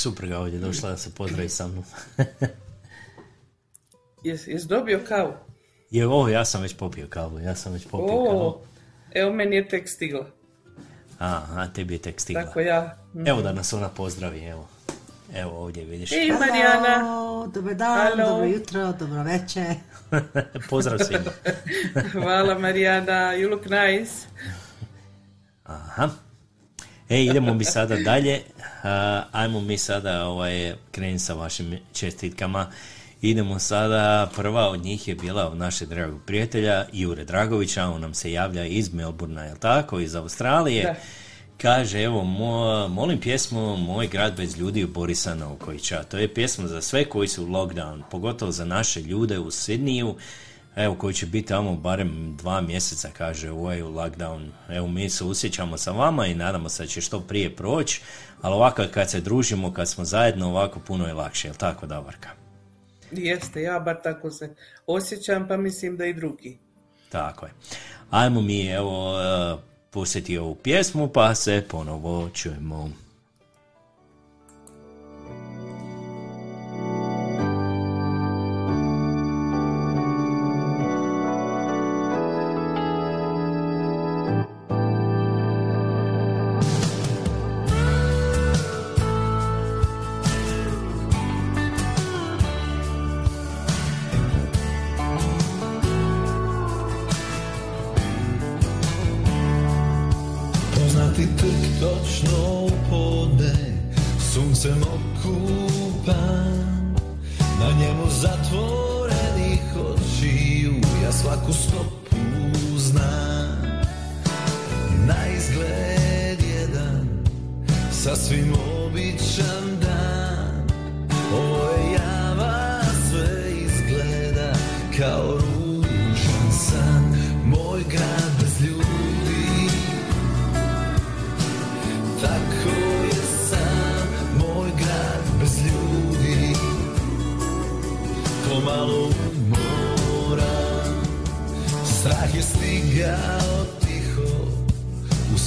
supruga ovdje došla da se pozdravi sa mnom. Jes, jes dobio kavu? Je, ovo, ja sam već popio kavu, ja sam već popio kavu. O, evo meni je tek stigla. A, a tebi je tek stigla. Tako ja. mhm. Evo da nas ona pozdravi, evo. Evo ovdje vidiš. Ej, Marijana. Dobar dan, Halo. dobro jutro, dobro večer. Pozdrav svima. Hvala Marijana, you look nice. Aha. E, idemo mi sada dalje. Ajmo mi sada ovaj, krenuti sa vašim čestitkama. Idemo sada, prva od njih je bila od našeg dragog prijatelja Jure Dragovića, on nam se javlja iz Melburna, jel tako, iz Australije. Da. Kaže, evo, mo, molim pjesmu Moj grad bez ljudi Borisa Novkovića. To je pjesma za sve koji su u lockdown, pogotovo za naše ljude u Sidniju. Evo koji će biti tamo barem dva mjeseca, kaže u ovaj lockdown. Evo mi se usjećamo sa vama i nadamo se da će što prije proći, ali ovako kad se družimo, kad smo zajedno, ovako puno je lakše, jel tako Davorka? Jeste, ja bar tako se osjećam, pa mislim da i drugi. Tako je. Ajmo mi evo e, pustiti ovu pjesmu pa se ponovo čujemo.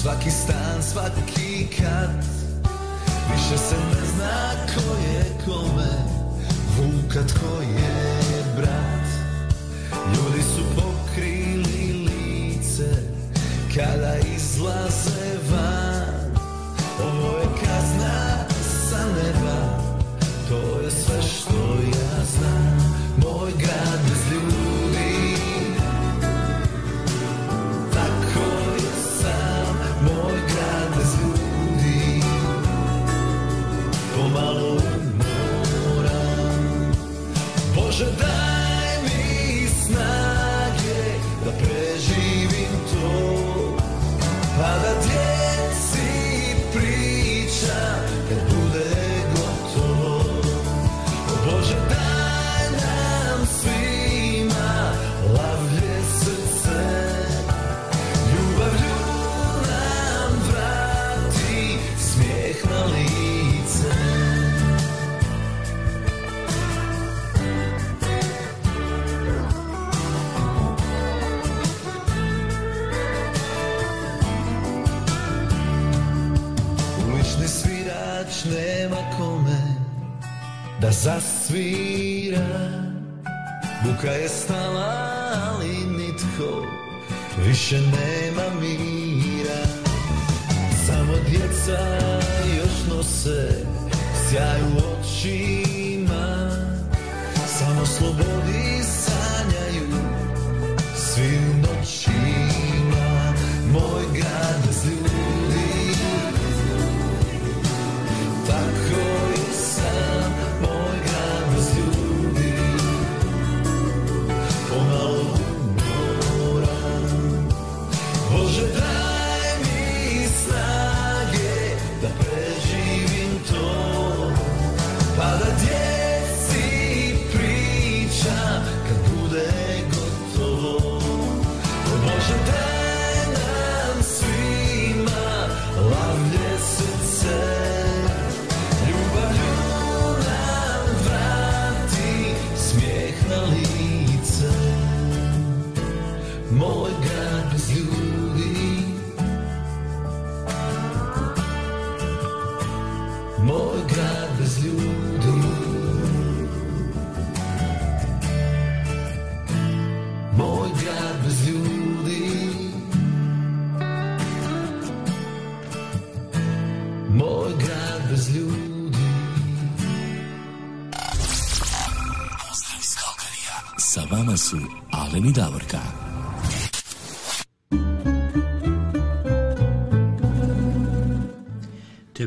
Svaki stan, svaki kat Više se ne zna ko je kome Vukat ko je brat. Ljudi su pokrili lice Kada izlaze van zasvira. Buka je stala, ali nitko više nema mira. Samo djeca još nose sjaj u očima. Samo slobodi sanjaju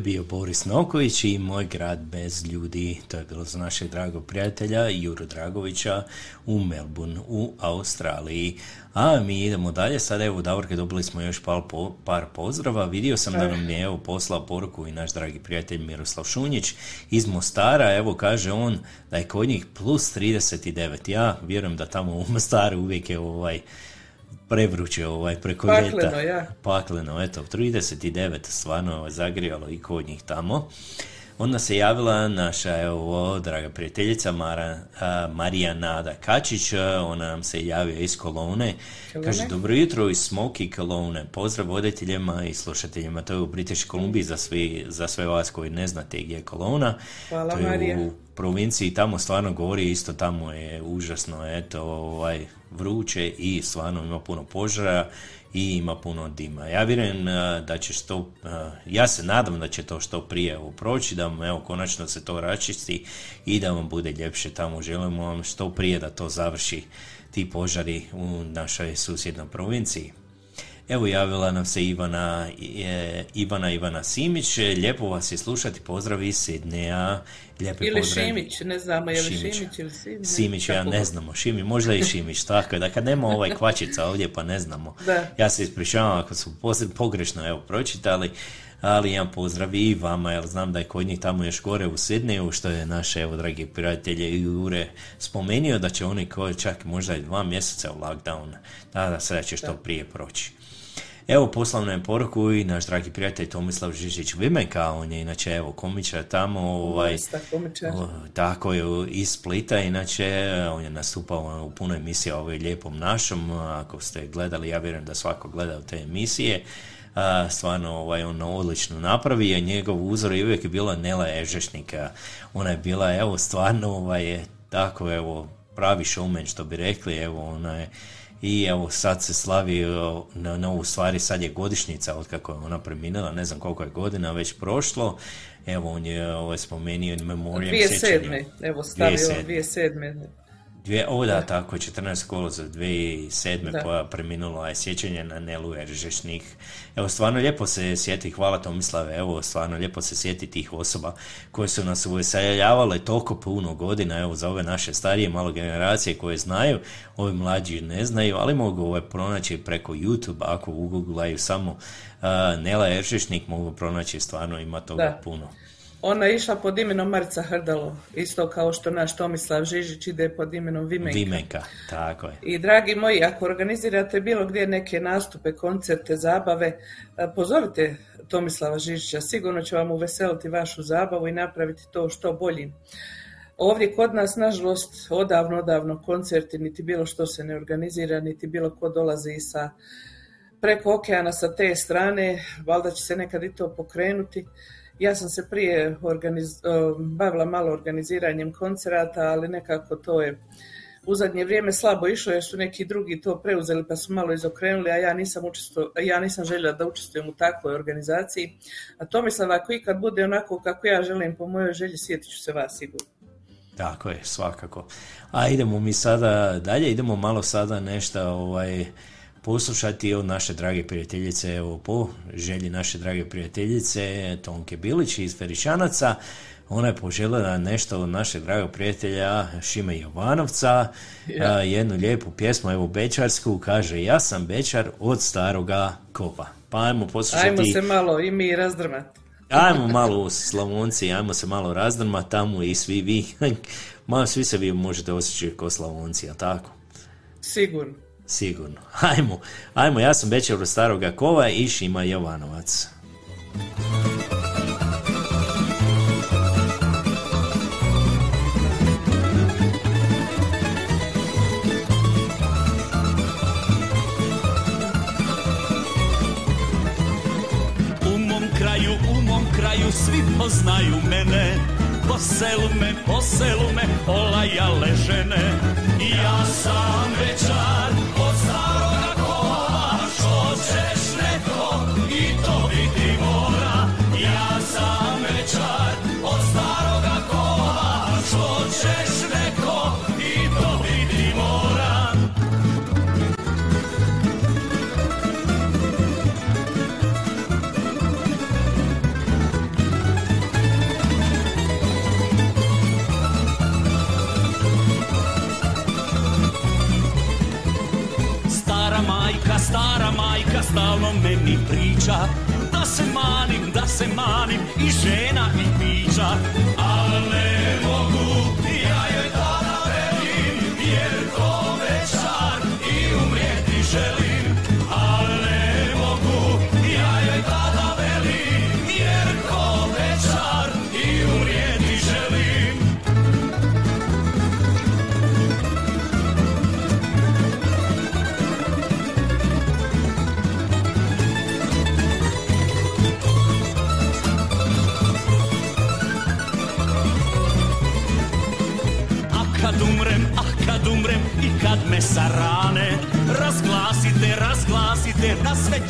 bio Boris Noković i Moj grad bez ljudi. To je bilo za našeg dragog prijatelja Juru Dragovića u Melbourne u Australiji. A mi idemo dalje. Sada evo Davorke dobili smo još par, po- par pozdrava. Vidio sam da nam je evo poslao poruku i naš dragi prijatelj Miroslav Šunjić iz Mostara. Evo kaže on da je kod njih plus 39. Ja vjerujem da tamo u Mostaru uvijek je ovaj prevruće ovaj preko Pakleno, ljeta. ja. Pakleno, eto, 39 stvarno je zagrijalo i kod njih tamo. Onda se javila naša, evo, draga prijateljica Mara, a, Marija Nada Kačić, ona nam se javio iz Kolone. Kolone. Kaže, dobro jutro iz Smoky Kolone, pozdrav voditeljima i slušateljima, to je u British Columbia za, svi, za sve vas koji ne znate gdje je Kolona. Hvala, to je Marija. u provinciji, tamo stvarno govori isto, tamo je užasno, eto, ovaj, vruće i stvarno ima puno požara i ima puno dima. Ja vjerujem a, da će što, a, ja se nadam da će to što prije proći, da vam, evo, konačno se to račisti i da vam bude ljepše tamo. Želimo vam što prije da to završi ti požari u našoj susjednoj provinciji. Evo javila nam se Ivana, e, Ivana Ivana Simić, lijepo vas je slušati, pozdrav iz Sidneja, lijepi Ili pozdrav. Šimić, ne znamo je li Šimić. Šimić ili Simić. Simić, ja ne znamo, Šimi, možda i Šimić, tako da kad nema ovaj kvačica ovdje pa ne znamo. Da. Ja se ispričavam ako su pogrešno evo pročitali, ali jedan pozdrav i vama, jer znam da je kod njih tamo još gore u Sidneju, što je naše, evo, dragi prijatelje Jure spomenio, da će oni koji čak možda i dva mjeseca u lockdown, da, da sada će što prije proći. Evo, poslao nam je poruku i naš dragi prijatelj Tomislav Žižić Vimenka, on je inače, evo, komičar tamo, ovaj, komičar. tako je, iz Splita, inače, on je nastupao u puno emisija ovoj lijepom našom, ako ste gledali, ja vjerujem da svako gleda te emisije, a, stvarno ovaj, on odlično napravi, a njegov uzor je uvijek bila Nela Ežešnika, ona je bila, evo, stvarno, ovaj, tako, evo, pravi showman, što bi rekli, evo, ona je, i evo sad se slavi o, na, na ovu stvari, sad je godišnjica od kako je ona preminula, ne znam koliko je godina već prošlo, evo on je ovaj, spomenio in memoriam 2007. Evo stavio 2007. 2007. Dvije, o da, tako je, 14. kolovoza 2007. Da. Pa preminulo je sjećanje na Nelu Eržešnik. Evo, stvarno lijepo se sjeti, hvala Tomislave, evo, stvarno lijepo se sjeti tih osoba koje su nas uveseljavale toliko puno godina, evo, za ove naše starije malo generacije koje znaju, ovi mlađi ne znaju, ali mogu ove pronaći preko YouTube, ako ugooglaju samo a, Nela Eržešnik, mogu pronaći, stvarno ima toga Da. puno. Ona je išla pod imenom Marica Hrdalo, isto kao što naš Tomislav Žižić ide pod imenom Vimenka. Vimenka, tako je. I dragi moji, ako organizirate bilo gdje neke nastupe, koncerte, zabave, e, pozovite Tomislava Žižića, sigurno će vam uveseliti vašu zabavu i napraviti to što boljim. Ovdje kod nas, nažalost, odavno, odavno koncerti, niti bilo što se ne organizira, niti bilo ko dolazi sa preko okeana sa te strane, valjda će se nekad i to pokrenuti. Ja sam se prije organiz- eh, bavila malo organiziranjem koncerata, ali nekako to je u zadnje vrijeme slabo išlo jer su neki drugi to preuzeli pa su malo izokrenuli, a ja nisam, učestvo, ja nisam željela da učestvujem u takvoj organizaciji. A Tomislav, ako ikad bude onako kako ja želim po mojoj želji, sjetit ću se vas sigurno. Tako je, svakako. A idemo mi sada dalje, idemo malo sada nešto ovaj, poslušati od naše drage prijateljice, evo po želji naše drage prijateljice Tonke Bilić iz Feričanaca. Ona je poželjela nešto od našeg dragog prijatelja Šime Jovanovca, Ja. a, jednu lijepu pjesmu, evo Bečarsku, kaže ja sam Bečar od staroga kopa. Pa ajmo poslušati... Ajmo se malo i mi razdrmati. Ajmo malo Slavonci, ajmo se malo razdrmati tamo i svi vi, ma svi se vi možete osjećati kao Slavonci, a tako? Sigurno. Sigurno. Ajmo, ajmo, ja sam Bečar od staroga kova i Šima Jovanovac. U mom kraju, u mom kraju svi poznaju mene Po selu me, po selu me olajale žene Ja sam večar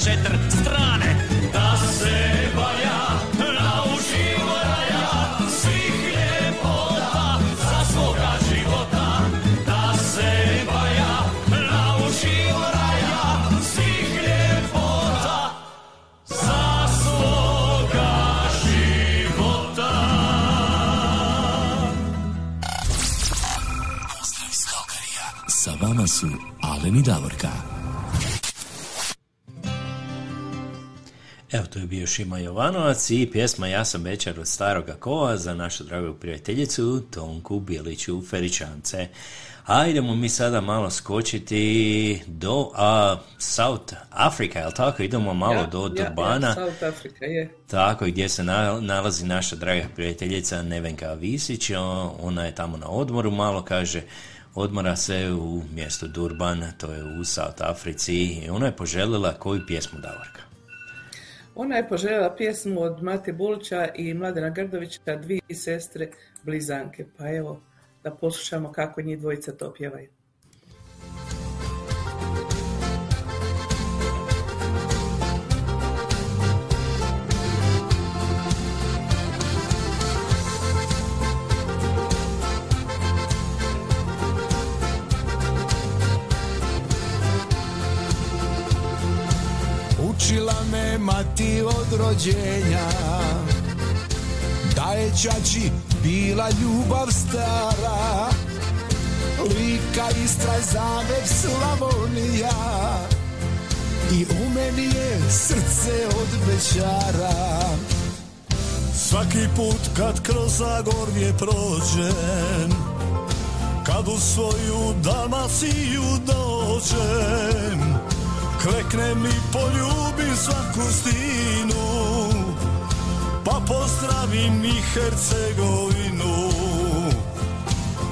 četiri strane Da se valja naučim raja Svih ljepota za svoga života Da se valja naučim raja Svih ljepota za svoga života Pozdrav iz Kalkarija. Sa vama su Alen i Davorka. Šima Jovanovac i pjesma Ja sam večer od staroga kova za našu dragu prijateljicu Tonku Biliću Feričance. A idemo mi sada malo skočiti do a, South Africa, jel tako? Idemo malo Ja, do Durbana. Ja, South Africa, je. Tako, gdje se na- nalazi naša draga prijateljica Nevenka Visić, ona je tamo na odmoru malo, kaže, odmora se u mjestu Durban, to je u South Africi, i ona je poželjela koju pjesmu Davorka? Ona je poželjela pjesmu od Mate Bulića i Mladena Grdovića, dvije sestre blizanke. Pa evo, da poslušamo kako njih dvojica to pjevaju. Učila me mati od rođenja. Da je čači bila ljubav stara Lika, Istra, Zagreb, Slavonija. I u meni je srce od večara Svaki put kad kroz Zagorje prođem Kad u svoju Dalmaciju dođem Kleknem i poljubim svaku stinu Pa pozdravim i Hercegovinu.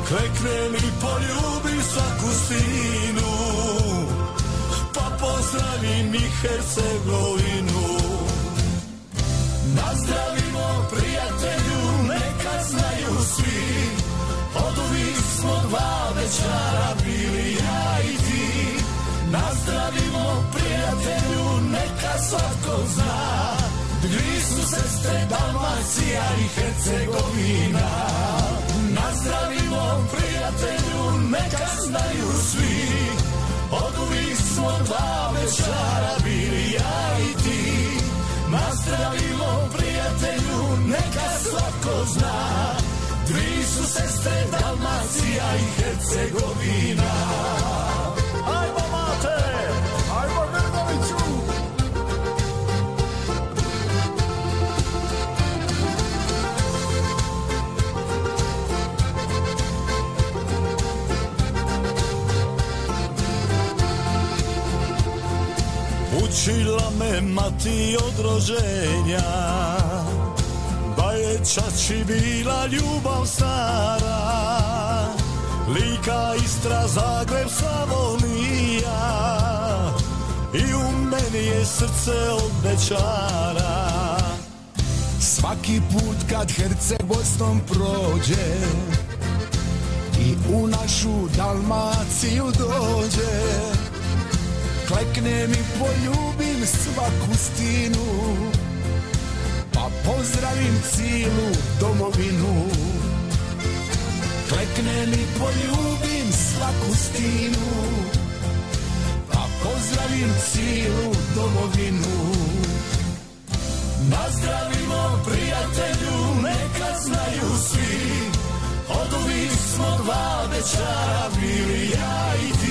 Kleknem i poljubim svaku stinu Pa pozdravim i Hercegovinu. Nazdravimo prijatelju, neka znaju svi Od uvijek smo dva večara bili ja i Nazdravimo prijatelju, neka svatko zna. Dvi su sestre Dalmacija i Hercegovina. Nazdravimo prijatelju, neka znaju svi. Od uvijek smo dva večara bili ja i ti. Nazdravimo prijatelju, neka svako zna. Dvi su sestre Dalmacija i Hercegovina me mati od rođenja. Da je čači bila ljubav stara Lika, Istra, Zagreb, Slavonija. I u meni je srce od večara Svaki put kad Herceg-Bosnom prođe I u našu Dalmaciju dođe Kleknem i svaku stinu Pa pozdravim cijelu domovinu. Kleknem i poljubim svaku stinu Pa pozdravim cijelu domovinu. Nazdravimo prijatelju, neka znaju svi Od uvijek smo dva večara bili ja i ti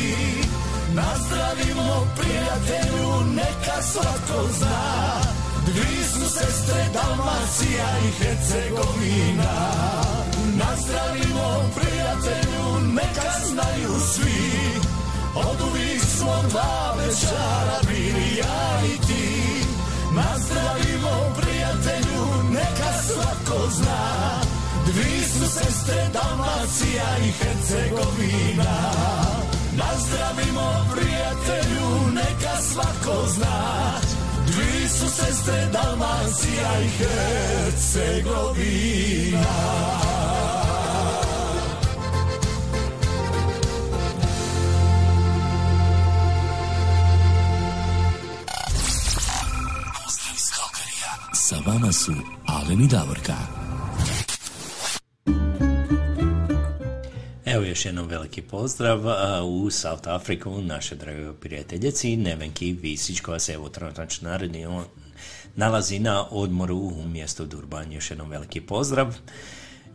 Nazdravimo prijatelju, neka svatko zna. Dvi su sestre Dalmacija i Hercegovina. Nazdravimo prijatelju, neka znaju svi. Od uvijek smo dva večara bili ja i ti. Nazdravimo prijatelju, neka svatko zna. Dvi su sestre Dalmacija i Hercegovina Nazdravimo prijatelju, neka svako zna Dvi su sestre Dalmacija i Hercegovina. Sa vama su Alen i Davorka. Još jednom veliki pozdrav u South Afriku, naše drage prijateljici Nevenki Visić koja se evo trenutačno naredni on nalazi na odmoru u mjestu Durban. Još jednom veliki pozdrav.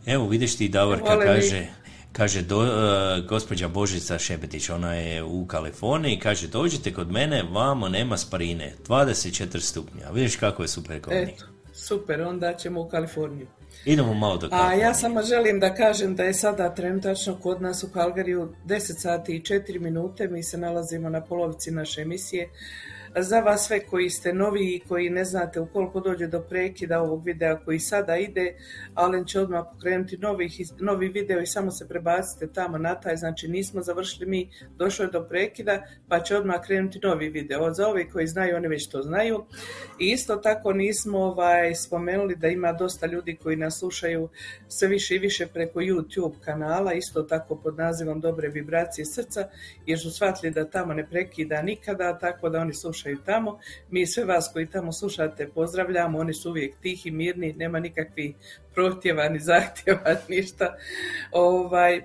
Evo vidiš ti Davorka mi. kaže Kaže, do, e, gospođa Božica Šepetić, ona je u Kaliforniji, kaže, dođite kod mene, vamo nema sparine, 24 stupnja. Vidiš kako je super kod. Eto, super, onda ćemo u Kaliforniju. Idemo malo do A ja samo želim da kažem da je sada trenutačno kod nas u Kalgariju 10 sati i 4 minute, mi se nalazimo na polovici naše emisije. Za vas sve koji ste novi i koji ne znate ukoliko dođe do prekida ovog videa koji sada ide, Alen će odmah pokrenuti novi, novi video i samo se prebacite tamo na taj, znači nismo završili mi, došlo je do prekida, pa će odmah krenuti novi video. Za ove koji znaju, oni već to znaju. I isto tako nismo ovaj, spomenuli da ima dosta ljudi koji nas slušaju sve više i više preko YouTube kanala, isto tako pod nazivom Dobre vibracije srca, jer su shvatili da tamo ne prekida nikada, tako da oni slušaju tamo. Mi sve vas koji tamo slušate pozdravljamo, oni su uvijek tihi, mirni, nema nikakvih prohtjeva ni zahtjeva, ništa. Ovaj,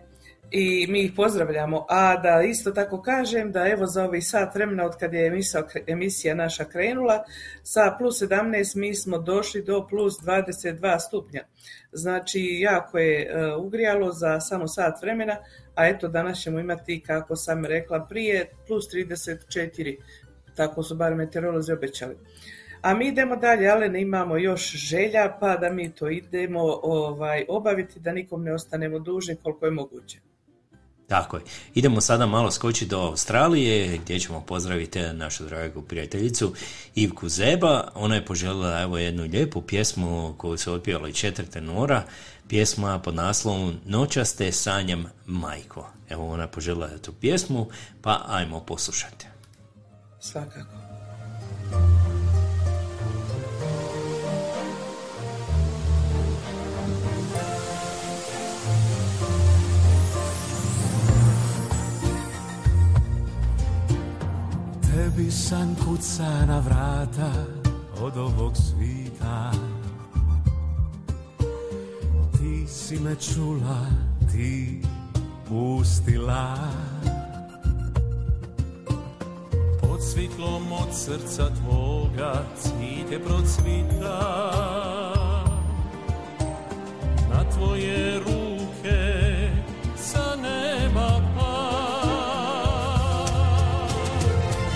i mi ih pozdravljamo. A da isto tako kažem da evo za ovih sat vremena od kad je emisija, emisija naša krenula, sa plus 17 mi smo došli do plus 22 stupnja. Znači jako je e, ugrijalo za samo sat vremena, a eto danas ćemo imati, kako sam rekla prije, plus 34. Tako su bar meteorolozi obećali. A mi idemo dalje, ali ne imamo još želja, pa da mi to idemo ovaj, obaviti, da nikom ne ostanemo dužni koliko je moguće. Tako je. Idemo sada malo skočiti do Australije gdje ćemo pozdraviti našu dragu prijateljicu Ivku Zeba. Ona je poželjela evo jednu lijepu pjesmu koju su otpjevali četiri tenora. Pjesma pod naslovom Noćaste sanjam majko. Evo ona je poželjela tu pjesmu, pa ajmo poslušati. Svakako. Tebi san kuca na vrata od ovog svita Ti si me čula, ti pustila Pod svitlom od srca tvoga cvite procvita Na tvoje ruke sa neba pa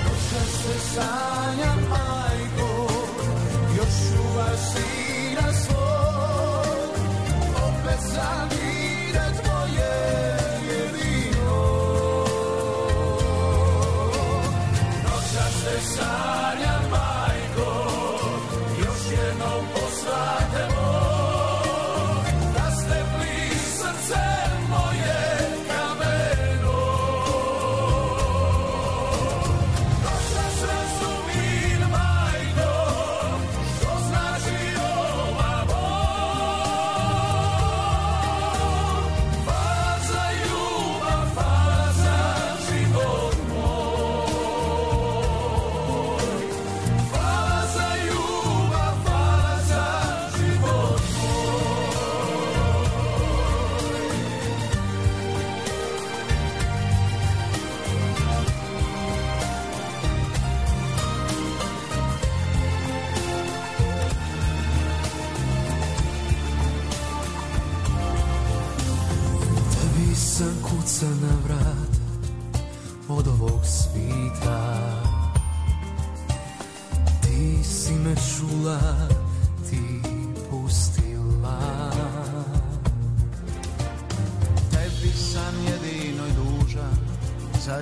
Noća se sanjam,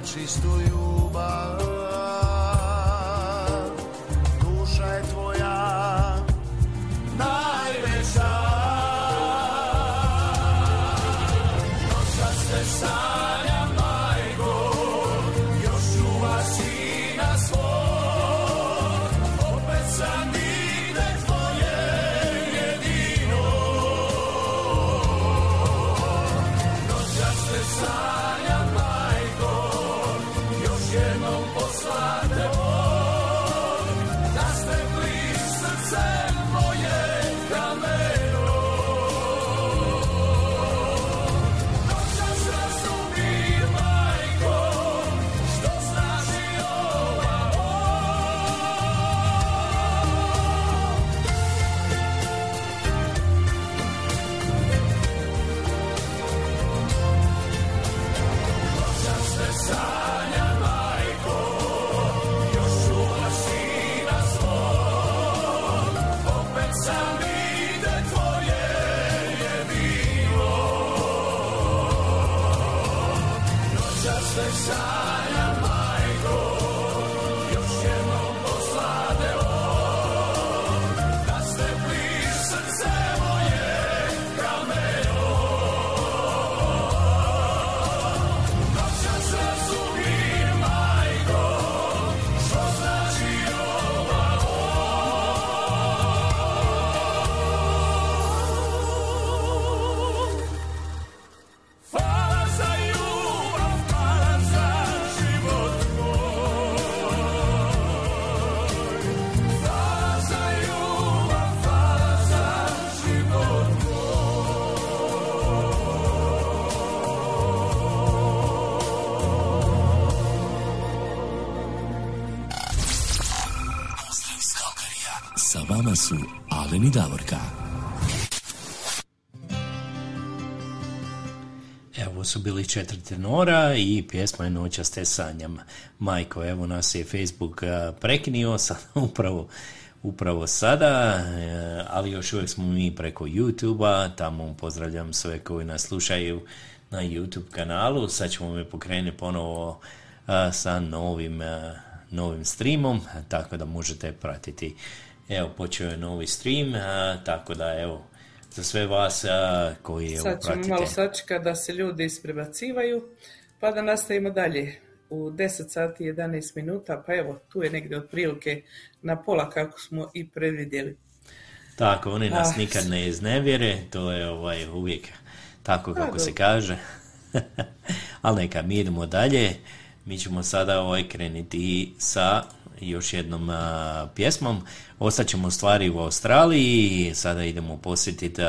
čistu ljubav i Davorka. Evo su bili četiri tenora i pjesma je Noćas te sanjam. Majko, evo nas je Facebook prekinio sad upravo upravo sada, e, ali još uvijek smo mi preko YouTube-a, tamo pozdravljam sve koji nas slušaju na YouTube kanalu, sad ćemo me pokrenuti ponovo sa novim, novim streamom, tako da možete pratiti. Evo, počeo je novi stream, a, tako da evo, za sve vas a, koji evo, Sad ćemo pratite. malo sačekati da se ljudi isprebacivaju, pa da nastavimo dalje. U 10 sati i 11 minuta, pa evo, tu je negdje otprilike na pola kako smo i predvidjeli. Tako, oni nas Ah. nikad ne iznevjere, to je ovaj, uvijek tako Pa, kako se dobro. kaže. Ali neka, mi idemo dalje. Mi ćemo sada ovaj, krenuti sa još jednom a, pjesmom. Ostaćemo stvari u Australiji, sada idemo posjetiti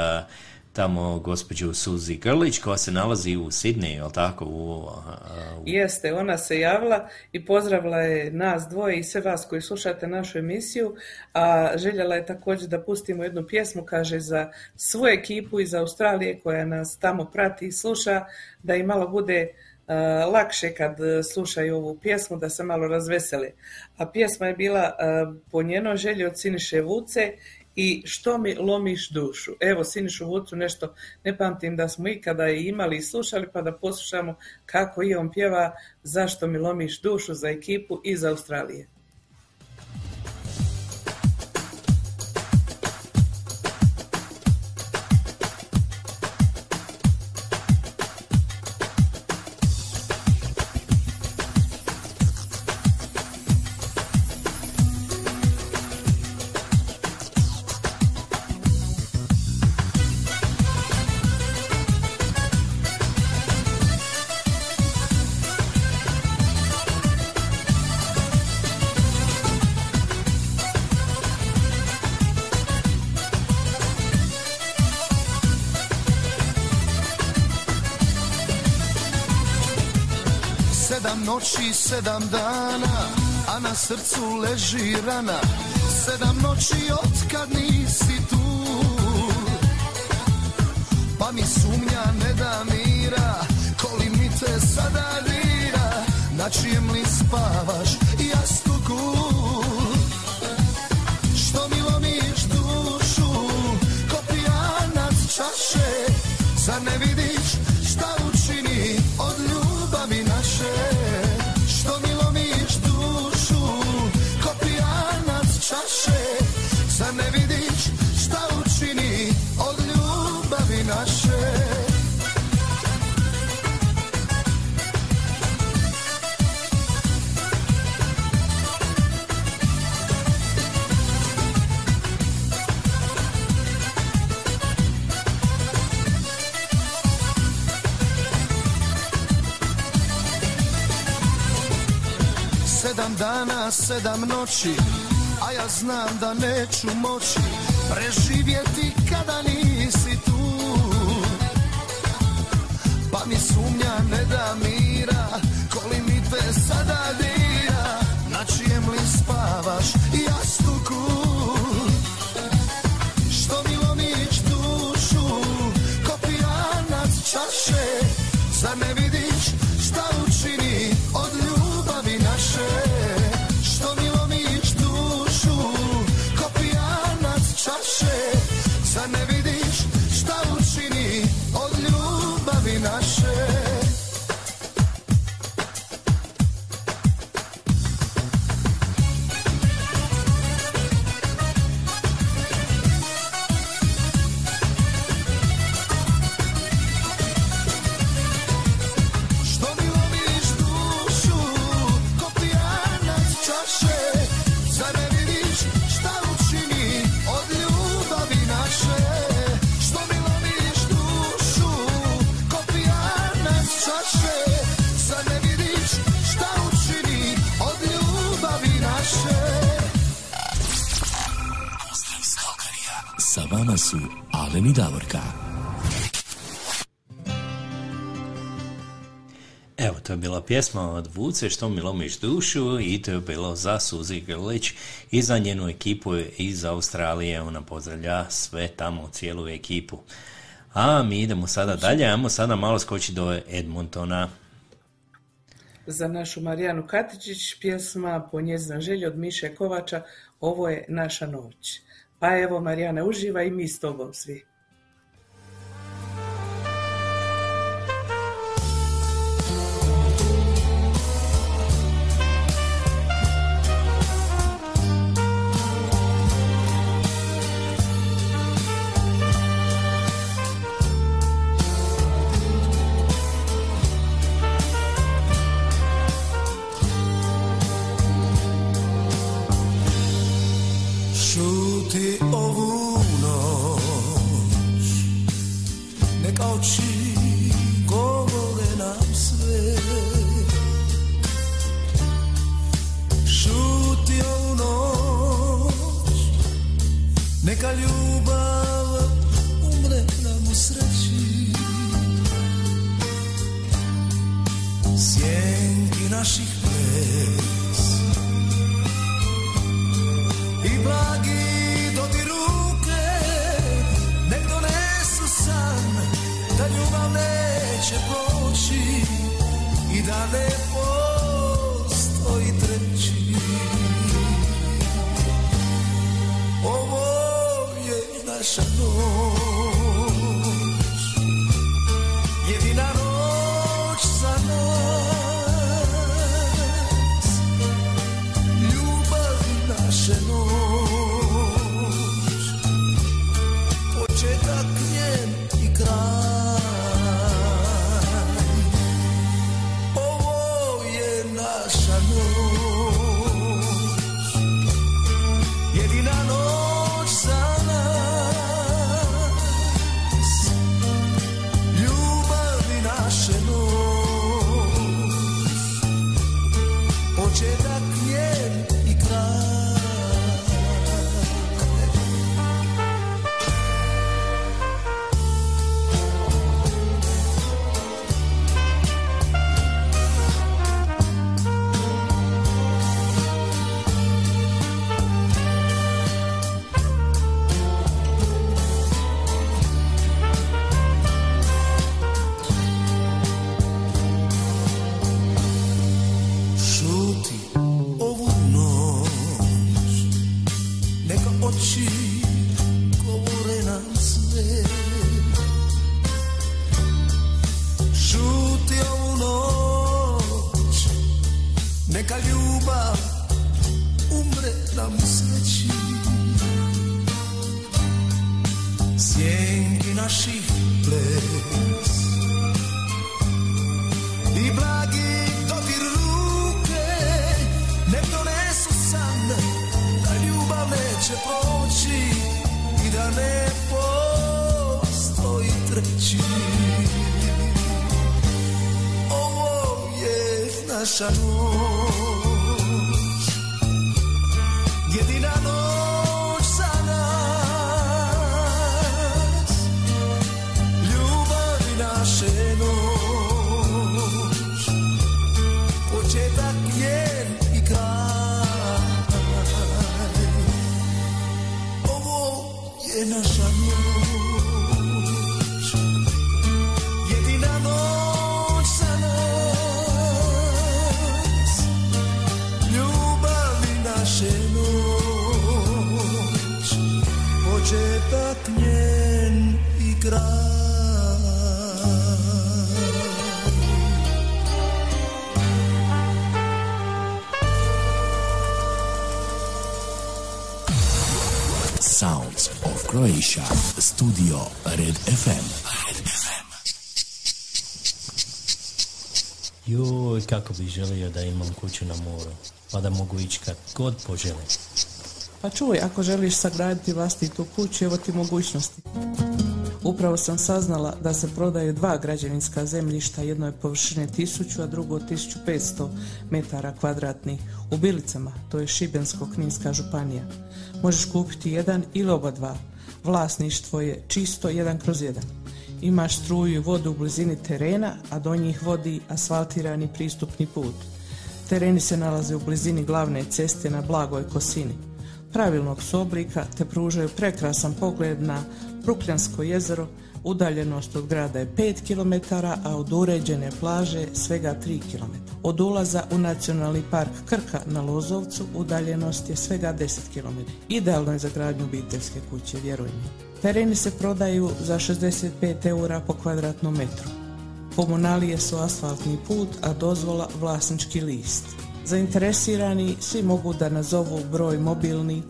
tamo gospođu Suzi Grlić koja se nalazi u Sidneju, jel tako? U, u- Jeste, ona se javila i pozdravila je nas dvoje i sve vas koji slušate našu emisiju, a željela je također da pustimo jednu pjesmu, kaže, za svu ekipu iz Australije koja nas tamo prati i sluša, da im malo bude lakše kad e, slušaju ovu pjesmu, da se malo razvesele. A pjesma je bila a, po njenoj želji od Siniše Vuce i što mi lomiš dušu. Evo, Sinišu Vucu nešto ne pamtim da smo ikada i imali i slušali, pa da poslušamo kako i on pjeva Zašto mi lomiš dušu za ekipu iz Australije. Sedam dana, a na srcu leži rana. Sedam noći otkad nisi tu. Pa mi sumnja ne da mira, koli mi te sada dira. Na čijem li spavaš sedam noći A ja znam da neću moći Preživjeti kada nisi tu. Pa mi sumnja ne da mi pjesma od Vuce Što mi lomiš dušu i to je bilo za Suzi Grlić i za njenu ekipu iz Australije. Ona pozdravlja sve tamo, cijelu ekipu. A mi idemo sada dalje, ajmo sada malo skoči do Edmontona. Za našu Marijanu Katičić pjesma po njezinoj želji od Miše Kovača Ovo je naša noć. Pa evo Marijana uživa i mi s tobom svi. apaixonou. Kako bi želio da imam kuću na moru, pa da mogu ići kad god poželim. Pa čuj, ako želiš sagraditi vlastitu kuću, evo ti mogućnosti. Upravo sam saznala da se prodaju dva građevinska zemljišta, jedno je površine 1000, a drugo 1500 metara kvadratnih. U Bilicama, to je Šibensko-Kninska županija. Možeš kupiti jedan ili oba dva. Vlasništvo je čisto jedan kroz jedan. Imaš struju i vodu u blizini terena, a do njih vodi asfaltirani pristupni put. Tereni se nalaze u blizini glavne ceste na blagoj kosini. Pravilnog su oblika te pružaju prekrasan pogled na Brukljansko jezero, udaljenost od grada je 5 km, a od uređene plaže svega 3 km. Od ulaza u nacionalni park Krka na Lozovcu udaljenost je svega 10 km. Idealno je za gradnju obiteljske kuće, vjeruj mi. Tereni se prodaju za 65 eura po kvadratnom metru. Komunalije su asfaltni put, a dozvola vlasnički list. Zainteresirani svi mogu da nazovu broj mobilni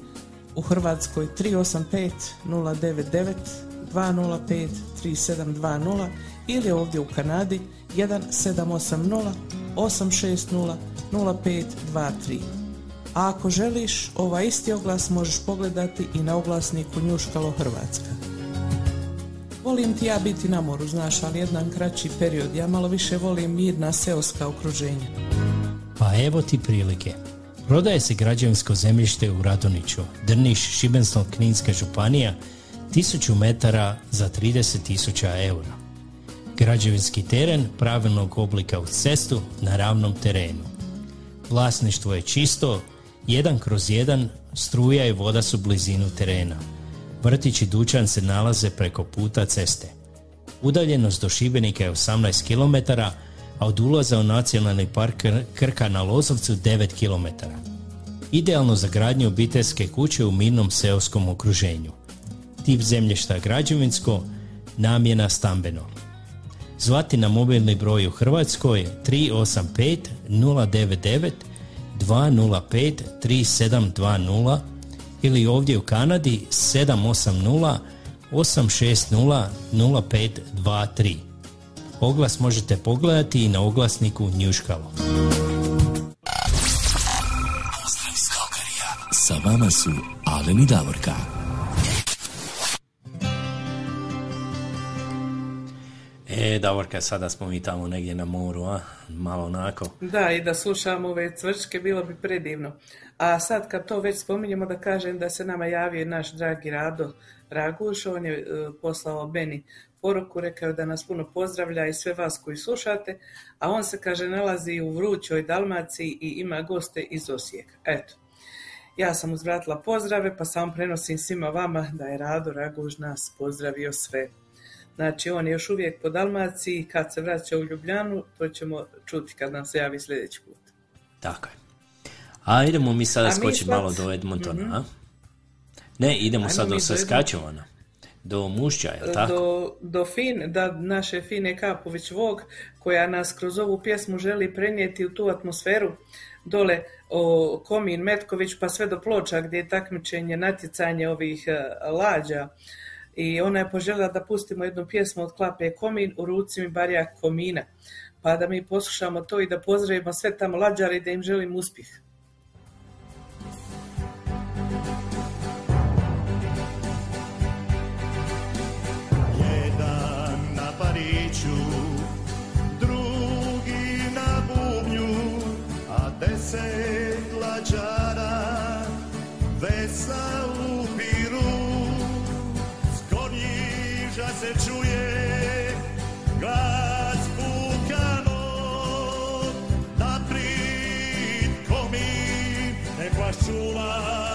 u Hrvatskoj 385 099 205 3720 ili ovdje u Kanadi 1780 860 0523. A ako želiš, ovaj isti oglas možeš pogledati i na oglasniku Njuškalo Hrvatska. Volim ti ja biti na moru, znaš, ali jedan kraći period. Ja malo više volim mirna seoska okruženja. Pa evo ti prilike. Prodaje se građevinsko zemljište u Radoniću, Drniš, Šibensko-Kninska županija, 1000 metara za 30.000 eura. Građevinski teren pravilnog oblika uz cestu na ravnom terenu. Vlasništvo je čisto, jedan kroz jedan, struja i voda su blizinu terena. Vrtić i dućan se nalaze preko puta ceste. Udaljenost do Šibenika je 18 km, a od ulaza u nacionalni park Kr- Krka na Lozovcu 9 km. Idealno za gradnju obiteljske kuće u mirnom seoskom okruženju. Tip zemljišta građevinsko, namjena stambeno. Zvati na mobilni broj u Hrvatskoj 385 099 205 3720 ili ovdje u Kanadi 780 860 0523. Oglas možete pogledati i na oglasniku Njuškalo. Pozdrav iz Kalkarija. Sa vama su Alen i Davorka. E, Davorka, sada smo mi tamo negdje na moru, a? Malo onako. Da, i da slušamo ove cvrčke, bilo bi predivno. A sad kad to već spominjemo da kažem da se nama javio naš dragi Rado Raguš, on je e, poslao Beni poruku, rekao da nas puno pozdravlja i sve vas koji slušate, a on se kaže nalazi u vrućoj Dalmaciji i ima goste iz Osijeka. Eto, ja sam uzvratila pozdrave, pa samo prenosim svima vama da je Rado Raguž nas pozdravio sve. Znači, on je još uvijek po Dalmaciji, kad se vraća u Ljubljanu, to ćemo čuti kad nam se javi sljedeći put. Tako je. A idemo mi sada skočiti sad- malo do Edmontona, Mhm. a? Ne, idemo Ajmo sad mi do Saskatchevana. Do Mušća, je tako? do, do fin, da naše Fine Kapović Vog, koja nas kroz ovu pjesmu želi prenijeti u tu atmosferu dole o Komin Metković pa sve do Ploča gdje je takmičenje, natjecanje ovih e, lađa i ona je poželjela da pustimo jednu pjesmu od Klape Komin u ruci mi barja Komina pa da mi poslušamo to i da pozdravimo sve tamo lađare i da im želim uspjeh. Jedan na a deset vesa u se čuje glas pukano, naprijed komin, nek vas čuva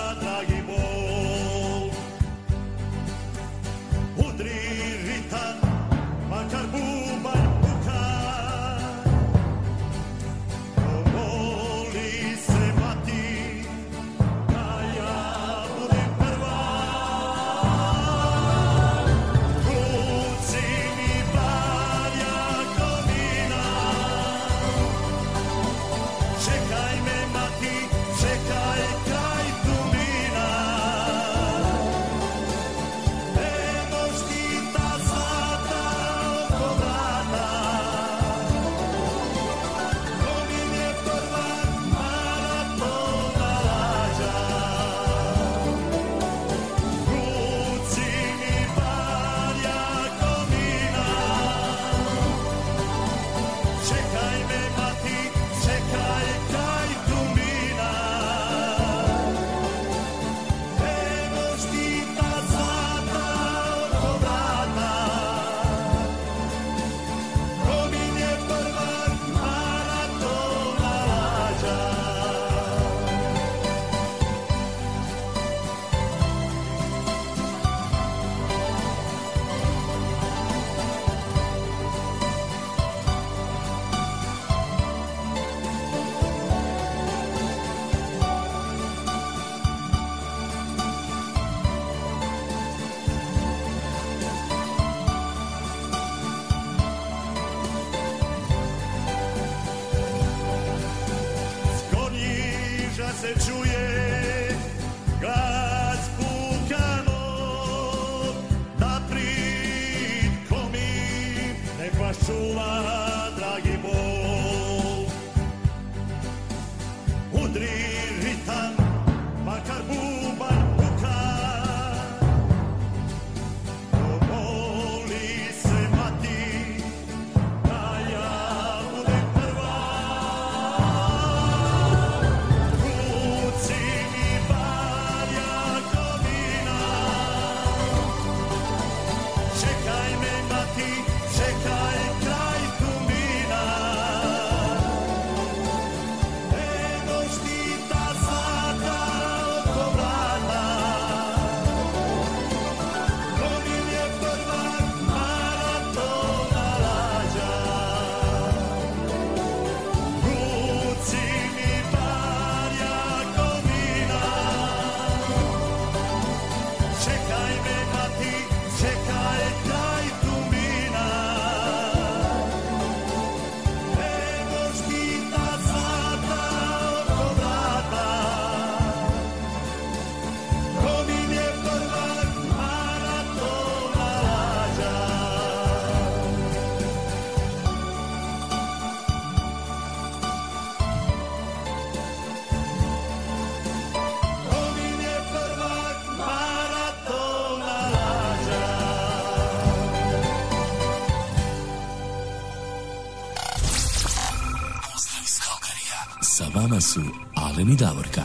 su Aleni Davorka.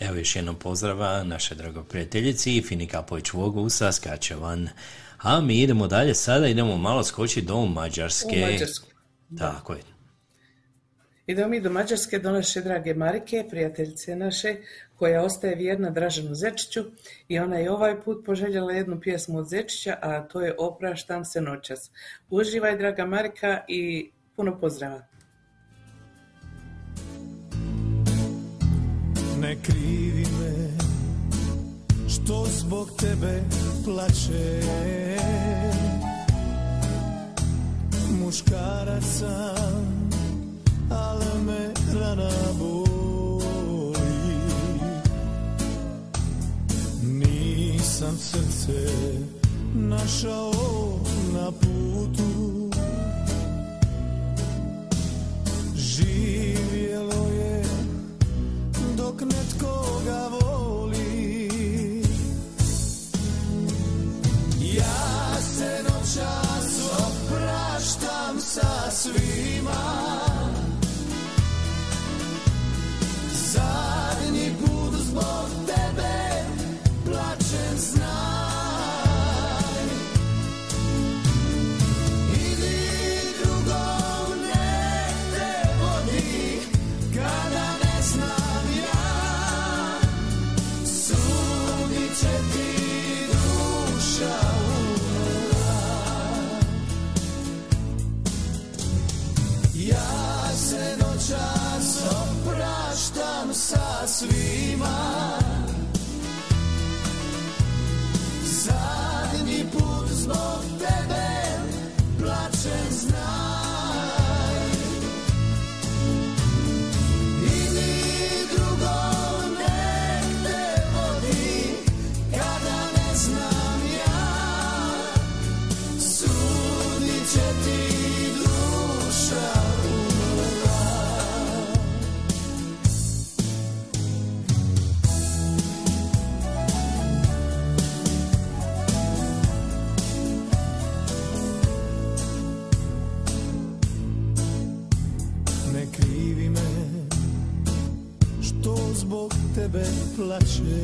Evo još jednom pozdrava naše drago prijateljici Fini Kapović Vogu u Saskačevan. A mi idemo dalje, sada idemo malo skočiti do Mađarske. U Mađarsku. Tako je. Idemo mi do Mađarske, do naše drage Marike, prijateljice naše, koja ostaje vjerna Draženu Zečiću i ona je ovaj put poželjela jednu pjesmu od Zečića, a to je Opraštam se noćas. Uživaj, draga Marika, i Puno pozdrava. Ne krivi me što zbog tebe plače Muškarac sam, ali me rana boli Nisam srce našao na lasciare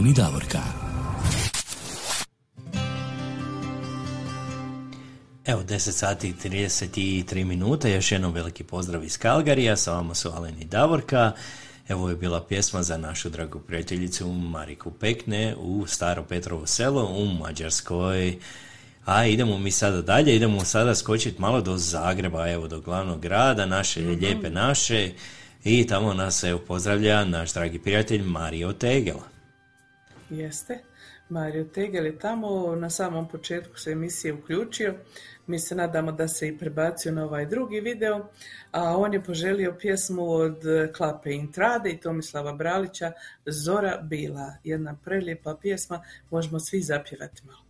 Mladen Davorka. Evo 10 sati i 33 minuta, još jednom veliki pozdrav iz Kalgarija, sa vama su Alen i Davorka. Evo je bila pjesma za našu dragu prijateljicu Mariku Pekne u Staro Petrovo selo u Mađarskoj. A idemo mi sada dalje, idemo sada skočiti malo do Zagreba, evo do glavnog grada, naše mm-hmm. lijepe naše. I tamo nas evo pozdravlja naš dragi prijatelj Mario Tegela. Jeste. Mario Tegel je tamo na samom početku se emisije uključio. Mi se nadamo da se i prebacio na ovaj drugi video, a on je poželio pjesmu od Klape Intrade i Tomislava Bralića Zora bila. Jedna prelijepa pjesma, možemo svi zapjevati malo.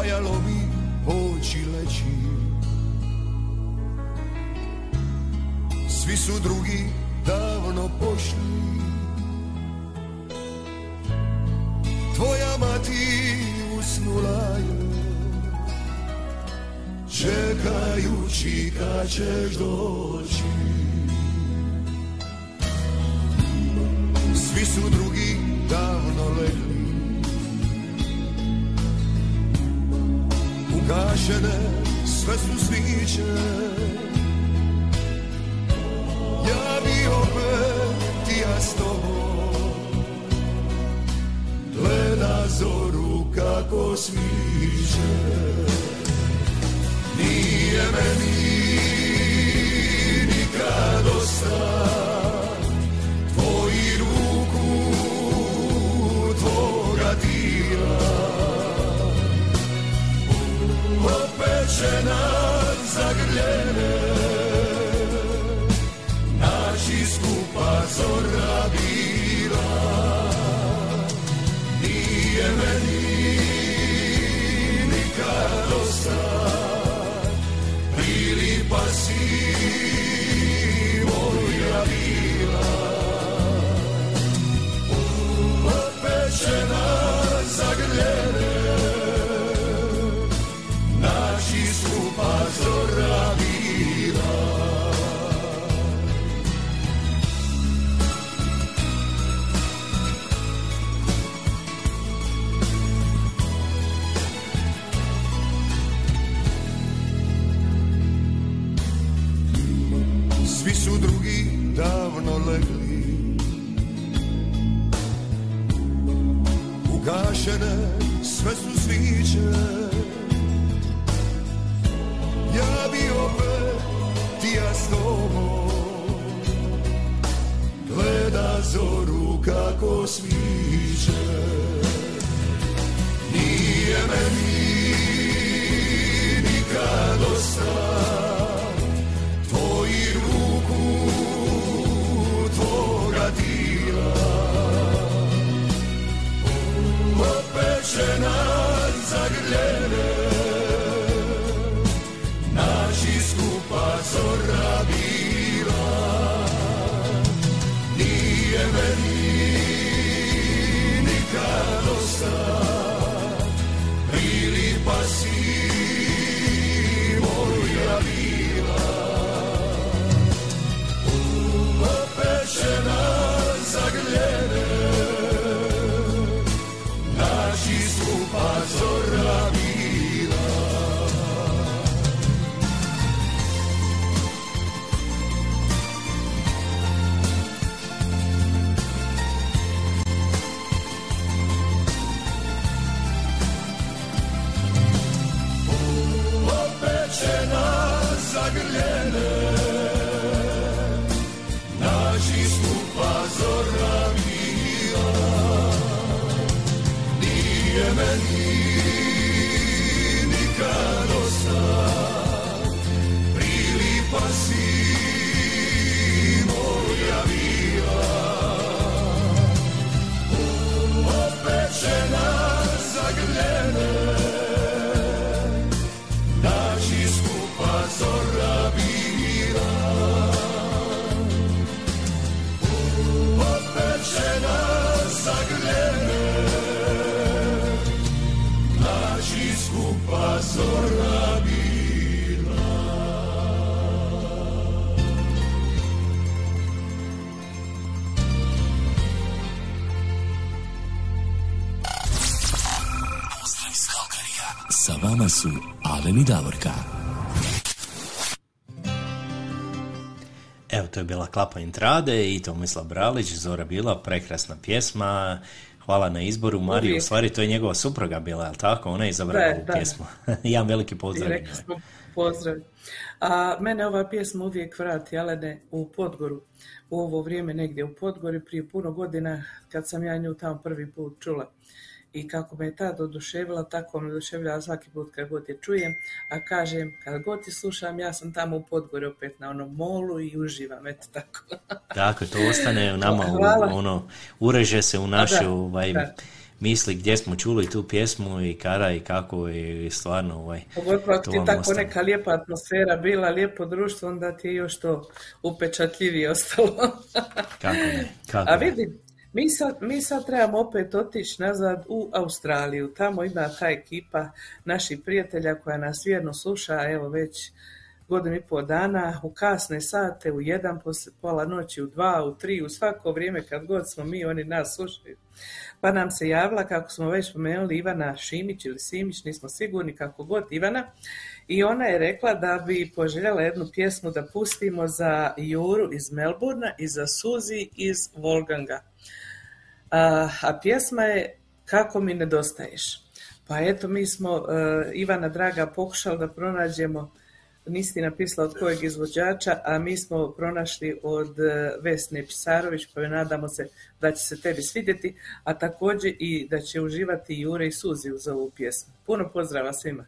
Valjalo mi poći leći. Svi su drugi davno pošli. Tvoja mati usnula je. Čekajući kad ćeš doći. Svi su drugi davno legli Ugašene sve su sviće. Ja bi opet ja s tobom. Gleda zoru kako smiće. Nije meni nikad dosta nas zagrljene naći skupa zora bila nije meni nikad Ugašene sve su sviće. Ja bi opet ti ja s tobom gleda zoru kako sviće nije meni nikad dosta opet će Ci scupa, so to je bila Klapa Intrade i Tomislav Bralić, Zora bila, prekrasna pjesma. Hvala na izboru. Mariju, u stvari to je njegova supruga bila, je li tako? Ona je izabrala Da, ovu da. pjesmu. Jedan veliki pozdrav. I rekli smo pozdrav. A mene ova pjesma uvijek vrati, Alene, u Podgoru. U ovo vrijeme negdje u Podgori, prije puno godina, kad sam ja nju tamo prvi put čula. I kako me je tad oduševila, tako me oduševljava svaki put kad god je čujem. A kažem, kad god ti slušam, ja sam tamo u Podgori opet na onom molu i uživam, eto tako. Tako, to ostane u nama, u- ono, ureže se u naše da, ovaj, da. misli gdje smo čuli tu pjesmu i kada i kako i stvarno ovaj, Pogotovo ako ti je tako ostane. neka lijepa atmosfera bila, lijepo društvo, onda ti je još to upečatljivije ostalo. Kako ne, kako A vidi, mi sad, mi sad trebamo opet otići nazad u Australiju. Tamo ima ta ekipa naših prijatelja koja nas vjerno sluša, evo već godinu i pol dana, u kasne sate, u jedan, pola noći, u dva, u tri, u svako vrijeme kad god smo mi, oni nas slušaju. Pa nam se javila, kako smo već spomenuli, Ivana Šimić ili Simić, nismo sigurni kako god Ivana, i ona je rekla da bi poželjela jednu pjesmu da pustimo za Juru iz Melburna i za Suzi iz Volganga. A, a pjesma je Kako mi nedostaješ. Pa eto, mi smo, e, Ivana Draga, pokušali da pronađemo, nisi napisala od kojeg izvođača, a mi smo pronašli od e, Vesne Pisarović, pa nadamo se da će se tebi svidjeti, a također i da će uživati Jure i Suzi uz ovu pjesmu. Puno pozdrava svima.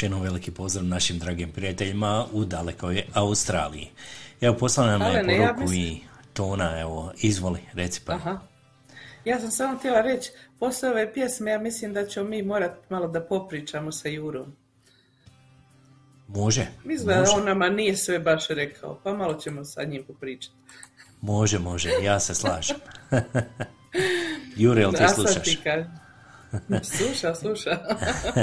Još jednom veliki pozdrav našim dragim prijateljima u dalekoj Australiji. Evo poslala nam je ja poruku mislim- i Tona, evo, izvoli, reci pa. Aha. Ja sam samo htjela reći, poslije ove pjesme ja mislim da ćemo mi morati malo da popričamo sa Jurom. Može, Mislim da on nama nije sve baš rekao, pa malo ćemo sa njim popričati. može, može, ja se slažem. Jure, jel ti slušaš? ti. Sluša, sluša.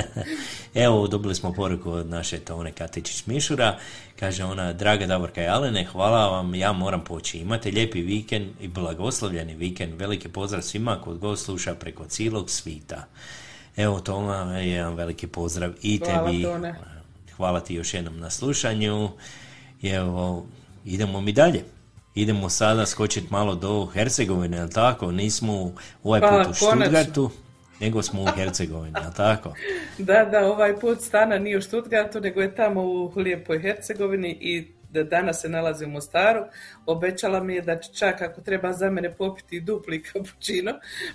Evo, dobili smo poruku od naše Tone Katičić-Mišura. Kaže ona, draga Davorka i Alene, hvala vam, ja moram poći. Imate lijepi vikend i blagoslovljeni vikend. Veliki pozdrav svima kod god sluša preko cijelog svita. Evo, Toma, jedan veliki pozdrav i Hvala, tebi. Tone. Hvala ti još jednom na slušanju. Evo, idemo mi dalje. Idemo sada skočiti malo do Hercegovine, jel tako? Nismo u- ovaj Pa, put u konačno. Stuttgartu, nego smo u Hercegovini, jel tako? Da, da, ovaj put stana nije u Stuttgartu, nego je tamo u lijepoj Hercegovini i da danas se nalazi u Mostaru. Obećala mi je da će čak ako treba za mene popiti dupli kapućino,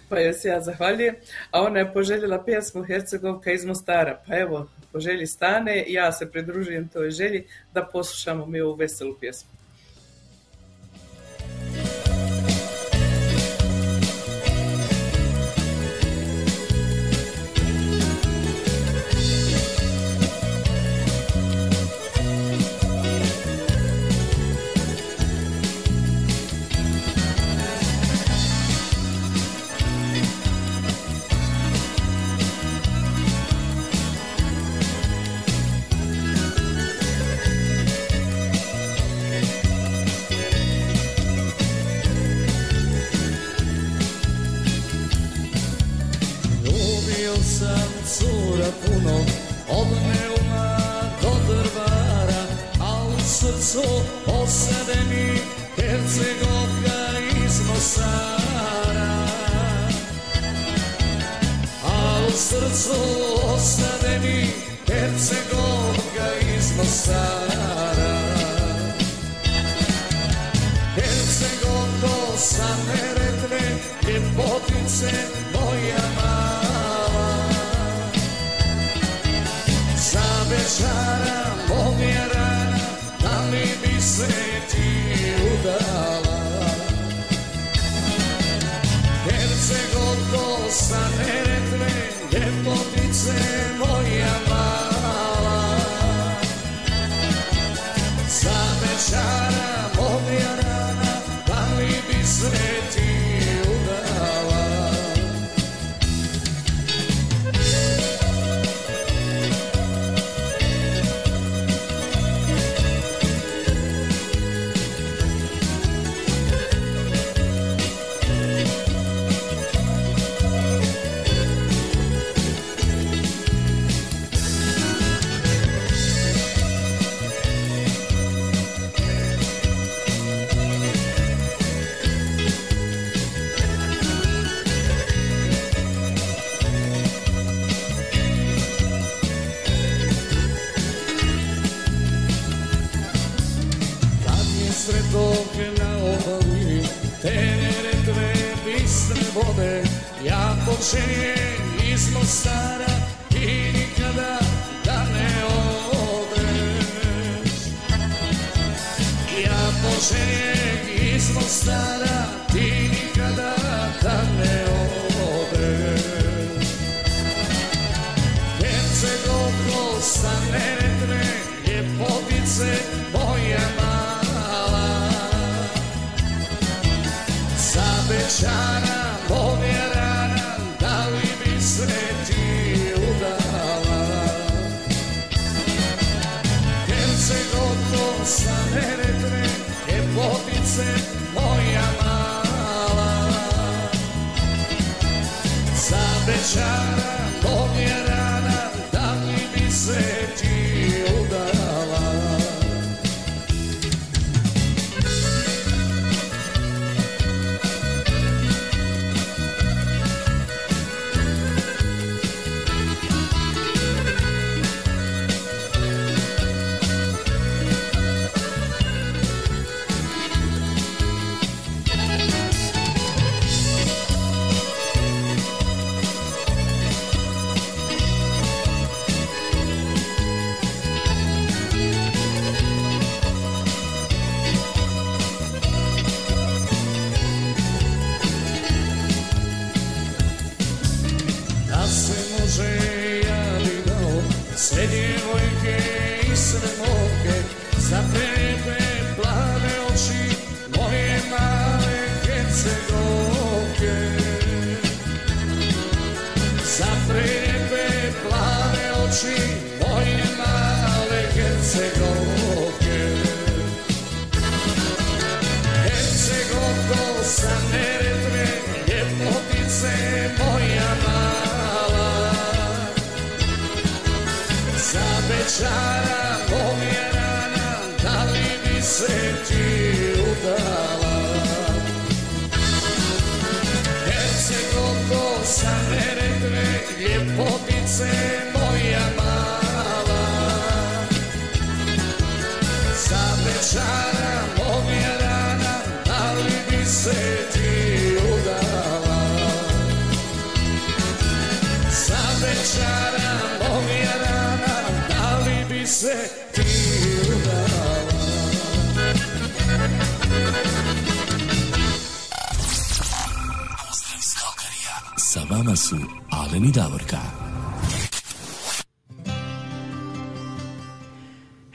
pa joj se ja zahvaljujem. A ona je poželjela pjesmu Hercegovka iz Mostara. Pa evo, po želji stane, ja se pridružujem toj želji da poslušamo mi ovu veselu pjesmu.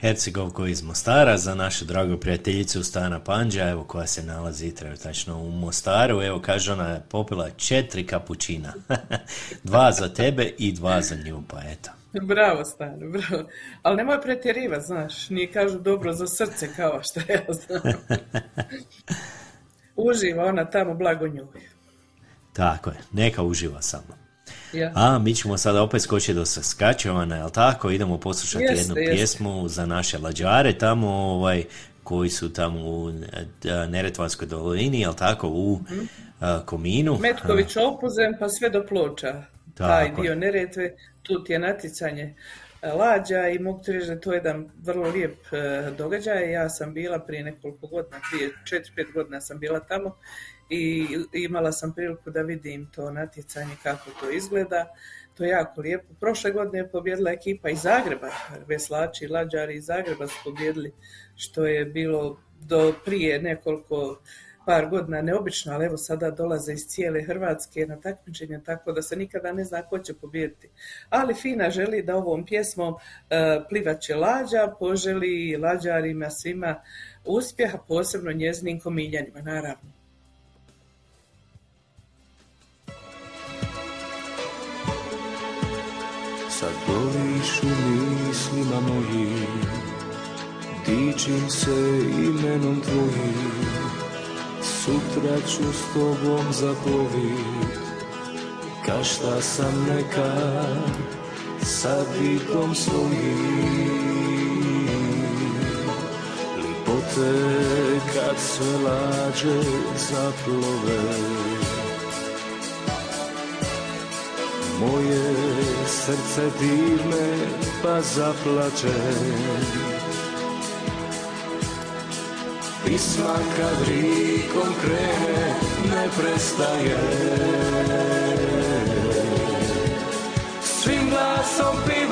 Hercegovko iz Mostara za našu dragu prijateljicu Stana Panđa, evo koja se nalazi trenutačno u Mostaru. Evo kaže ona je popila četiri kapućina. dva za tebe i dva za nju, pa eto. Bravo, stano, bravo. Ali nemoj pretjerivati, znaš, nije kažu dobro za srce kao što ja znam. Uživa ona tamo blago njoj. Tako je, neka uživa samo. Ja. A mi ćemo sada opet skočiti do Saskačevana, jel tako? Idemo poslušati Jeste, jednu jeste. pjesmu za naše lađare tamo, ovaj, koji su tamo u eh, Neretvanskoj dolini, jel tako, u Mhm. eh, Kominu. Metković opuzem pa sve do ploča. Taj Tako je. dio Neretve, tu je natjecanje e, lađa i mogu ti reći da je to jedan vrlo lijep e, događaj. Ja sam bila prije nekoliko godina, prije 4-5 godina sam bila tamo i imala sam priliku da vidim to natjecanje kako to izgleda. To je jako lijepo. Prošle godine je pobjedila ekipa iz Zagreba, veslači i lađari iz Zagreba su pobjedili, što je bilo do prije nekoliko par godina neobično, ali evo sada dolaze iz cijele Hrvatske na takmičenja, tako da se nikada ne zna ko će pobijediti. Ali Fina želi da ovom pjesmom e, plivaće lađa, poželi lađarima svima uspjeha, posebno njezinim komiljanima, naravno. Sad boliš u mislima mojim. Dičim se imenom tvojim. Sutra ću s tobom zaplovit. Ka šta sam nekad Sa dikom svojim. Lipote kad sve lađe zaplove Moje srce divne pa zaplače. Pisma kad rikom krene ne prestaje. Svim glasom pivam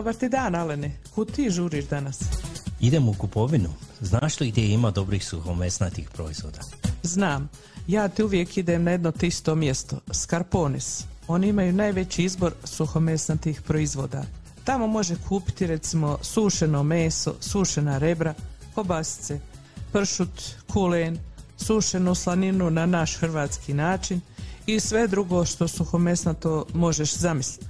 Dobar ti dan, Alene. Kud ti žuriš danas? Idem u kupovinu. Znaš li gdje ima dobrih suhomesnatih proizvoda? Znam. Ja ti uvijek idem na jedno te isto mjesto. Skarponis. Oni imaju najveći izbor suhomesnatih proizvoda. Tamo može kupiti recimo sušeno meso, sušena rebra, kobasice, pršut, kulen, sušenu slaninu na naš hrvatski način i sve drugo što suhomesnato možeš zamisliti.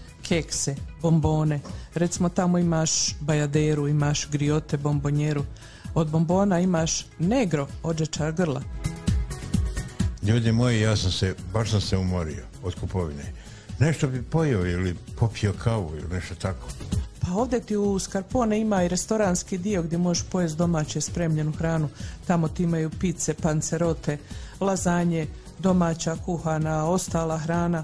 kekse, bombone. Recimo tamo imaš bajaderu, imaš griote, bombonjeru. Od bombona imaš negro, odžečar grla. Ljudi moji, ja sam se, baš sam se umorio od kupovine. Nešto bi pojeo ili popio kavu ili nešto tako. Pa ovdje ti u Skarpone ima i restoranski dio gdje možeš pojesti domaće spremljenu hranu. Tamo ti imaju pice, pancerote, lazanje, domaća kuhana, ostala hrana.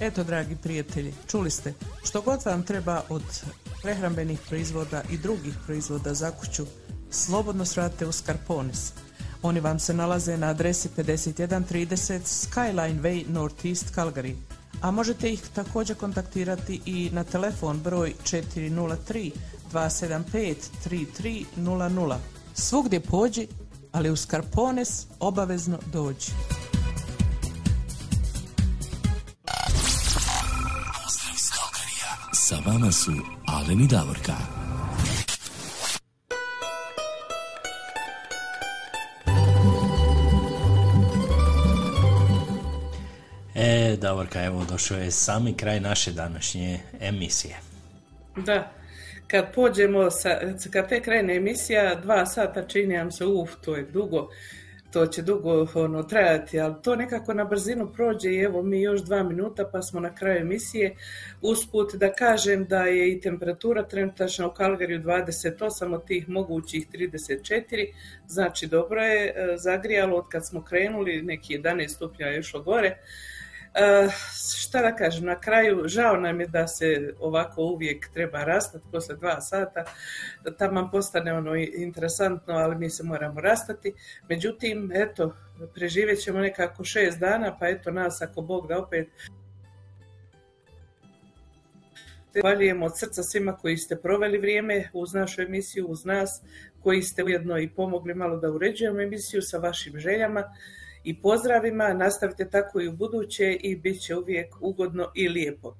Eto, dragi prijatelji, čuli ste, što god vam treba od prehrambenih proizvoda i drugih proizvoda za kuću, slobodno svrate u Skarponis. Oni vam se nalaze na adresi 5130 Skyline Way Northeast Calgary. A možete ih također kontaktirati i na telefon broj 403 275 3300. Svugdje pođi, ali u Skarpones obavezno dođi. Sa vama su Alen i Davorka. E, Davorka, evo došao je sami kraj naše današnje emisije. Da, kad pođemo, sa, kad te krene emisija, dva sata čini nam se, uf, to je dugo, to će dugo ono, trajati, ali to nekako na brzinu prođe i evo mi još dva minuta pa smo na kraju emisije. Usput da kažem da je i temperatura trenutačno u Kalgariju 28 od tih mogućih 34, znači dobro je e, zagrijalo od kad smo krenuli, neki 11 stupnja išlo gore. E, šta da kažem, na kraju žao nam je da se ovako uvijek treba rastati posle dva sata, tamo postane ono interesantno, ali mi se moramo rastati. Međutim, eto, preživjet ćemo nekako šest dana, pa eto nas ako Bog da opet Zahvaljujemo od srca svima koji ste proveli vrijeme uz našu emisiju, uz nas, koji ste ujedno i pomogli malo da uređujemo emisiju sa vašim željama i pozdravima. Nastavite tako i u buduće i bit će uvijek ugodno i lijepo.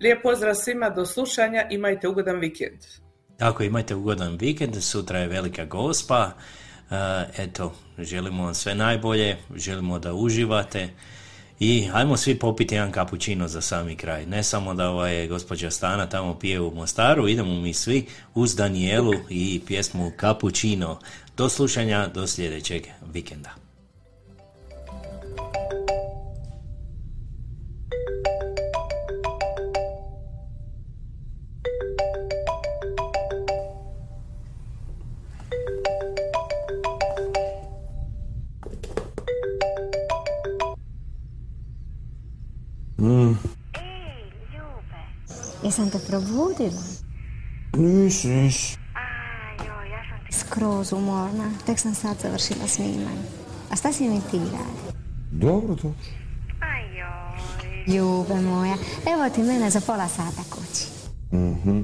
Lijep pozdrav svima, do slušanja, imajte ugodan vikend. Tako, imajte ugodan vikend, sutra je velika gospa. E, eto, želimo vam sve najbolje, želimo da uživate i ajmo svi popiti jedan kapućino za sami kraj. Ne samo da ovaj gospođa Stana tamo pije u Mostaru, idemo mi svi uz Danijelu i pjesmu Kapućino. Do slušanja, do sljedećeg vikenda. Jesam te probudila? Nisi, nisi. Skroz umorna. Tek sam sad završila snimanje. A šta si mi ti radi? Dobro, dobro. Ljube moja, evo ti mene za pola sata kući. Mhm.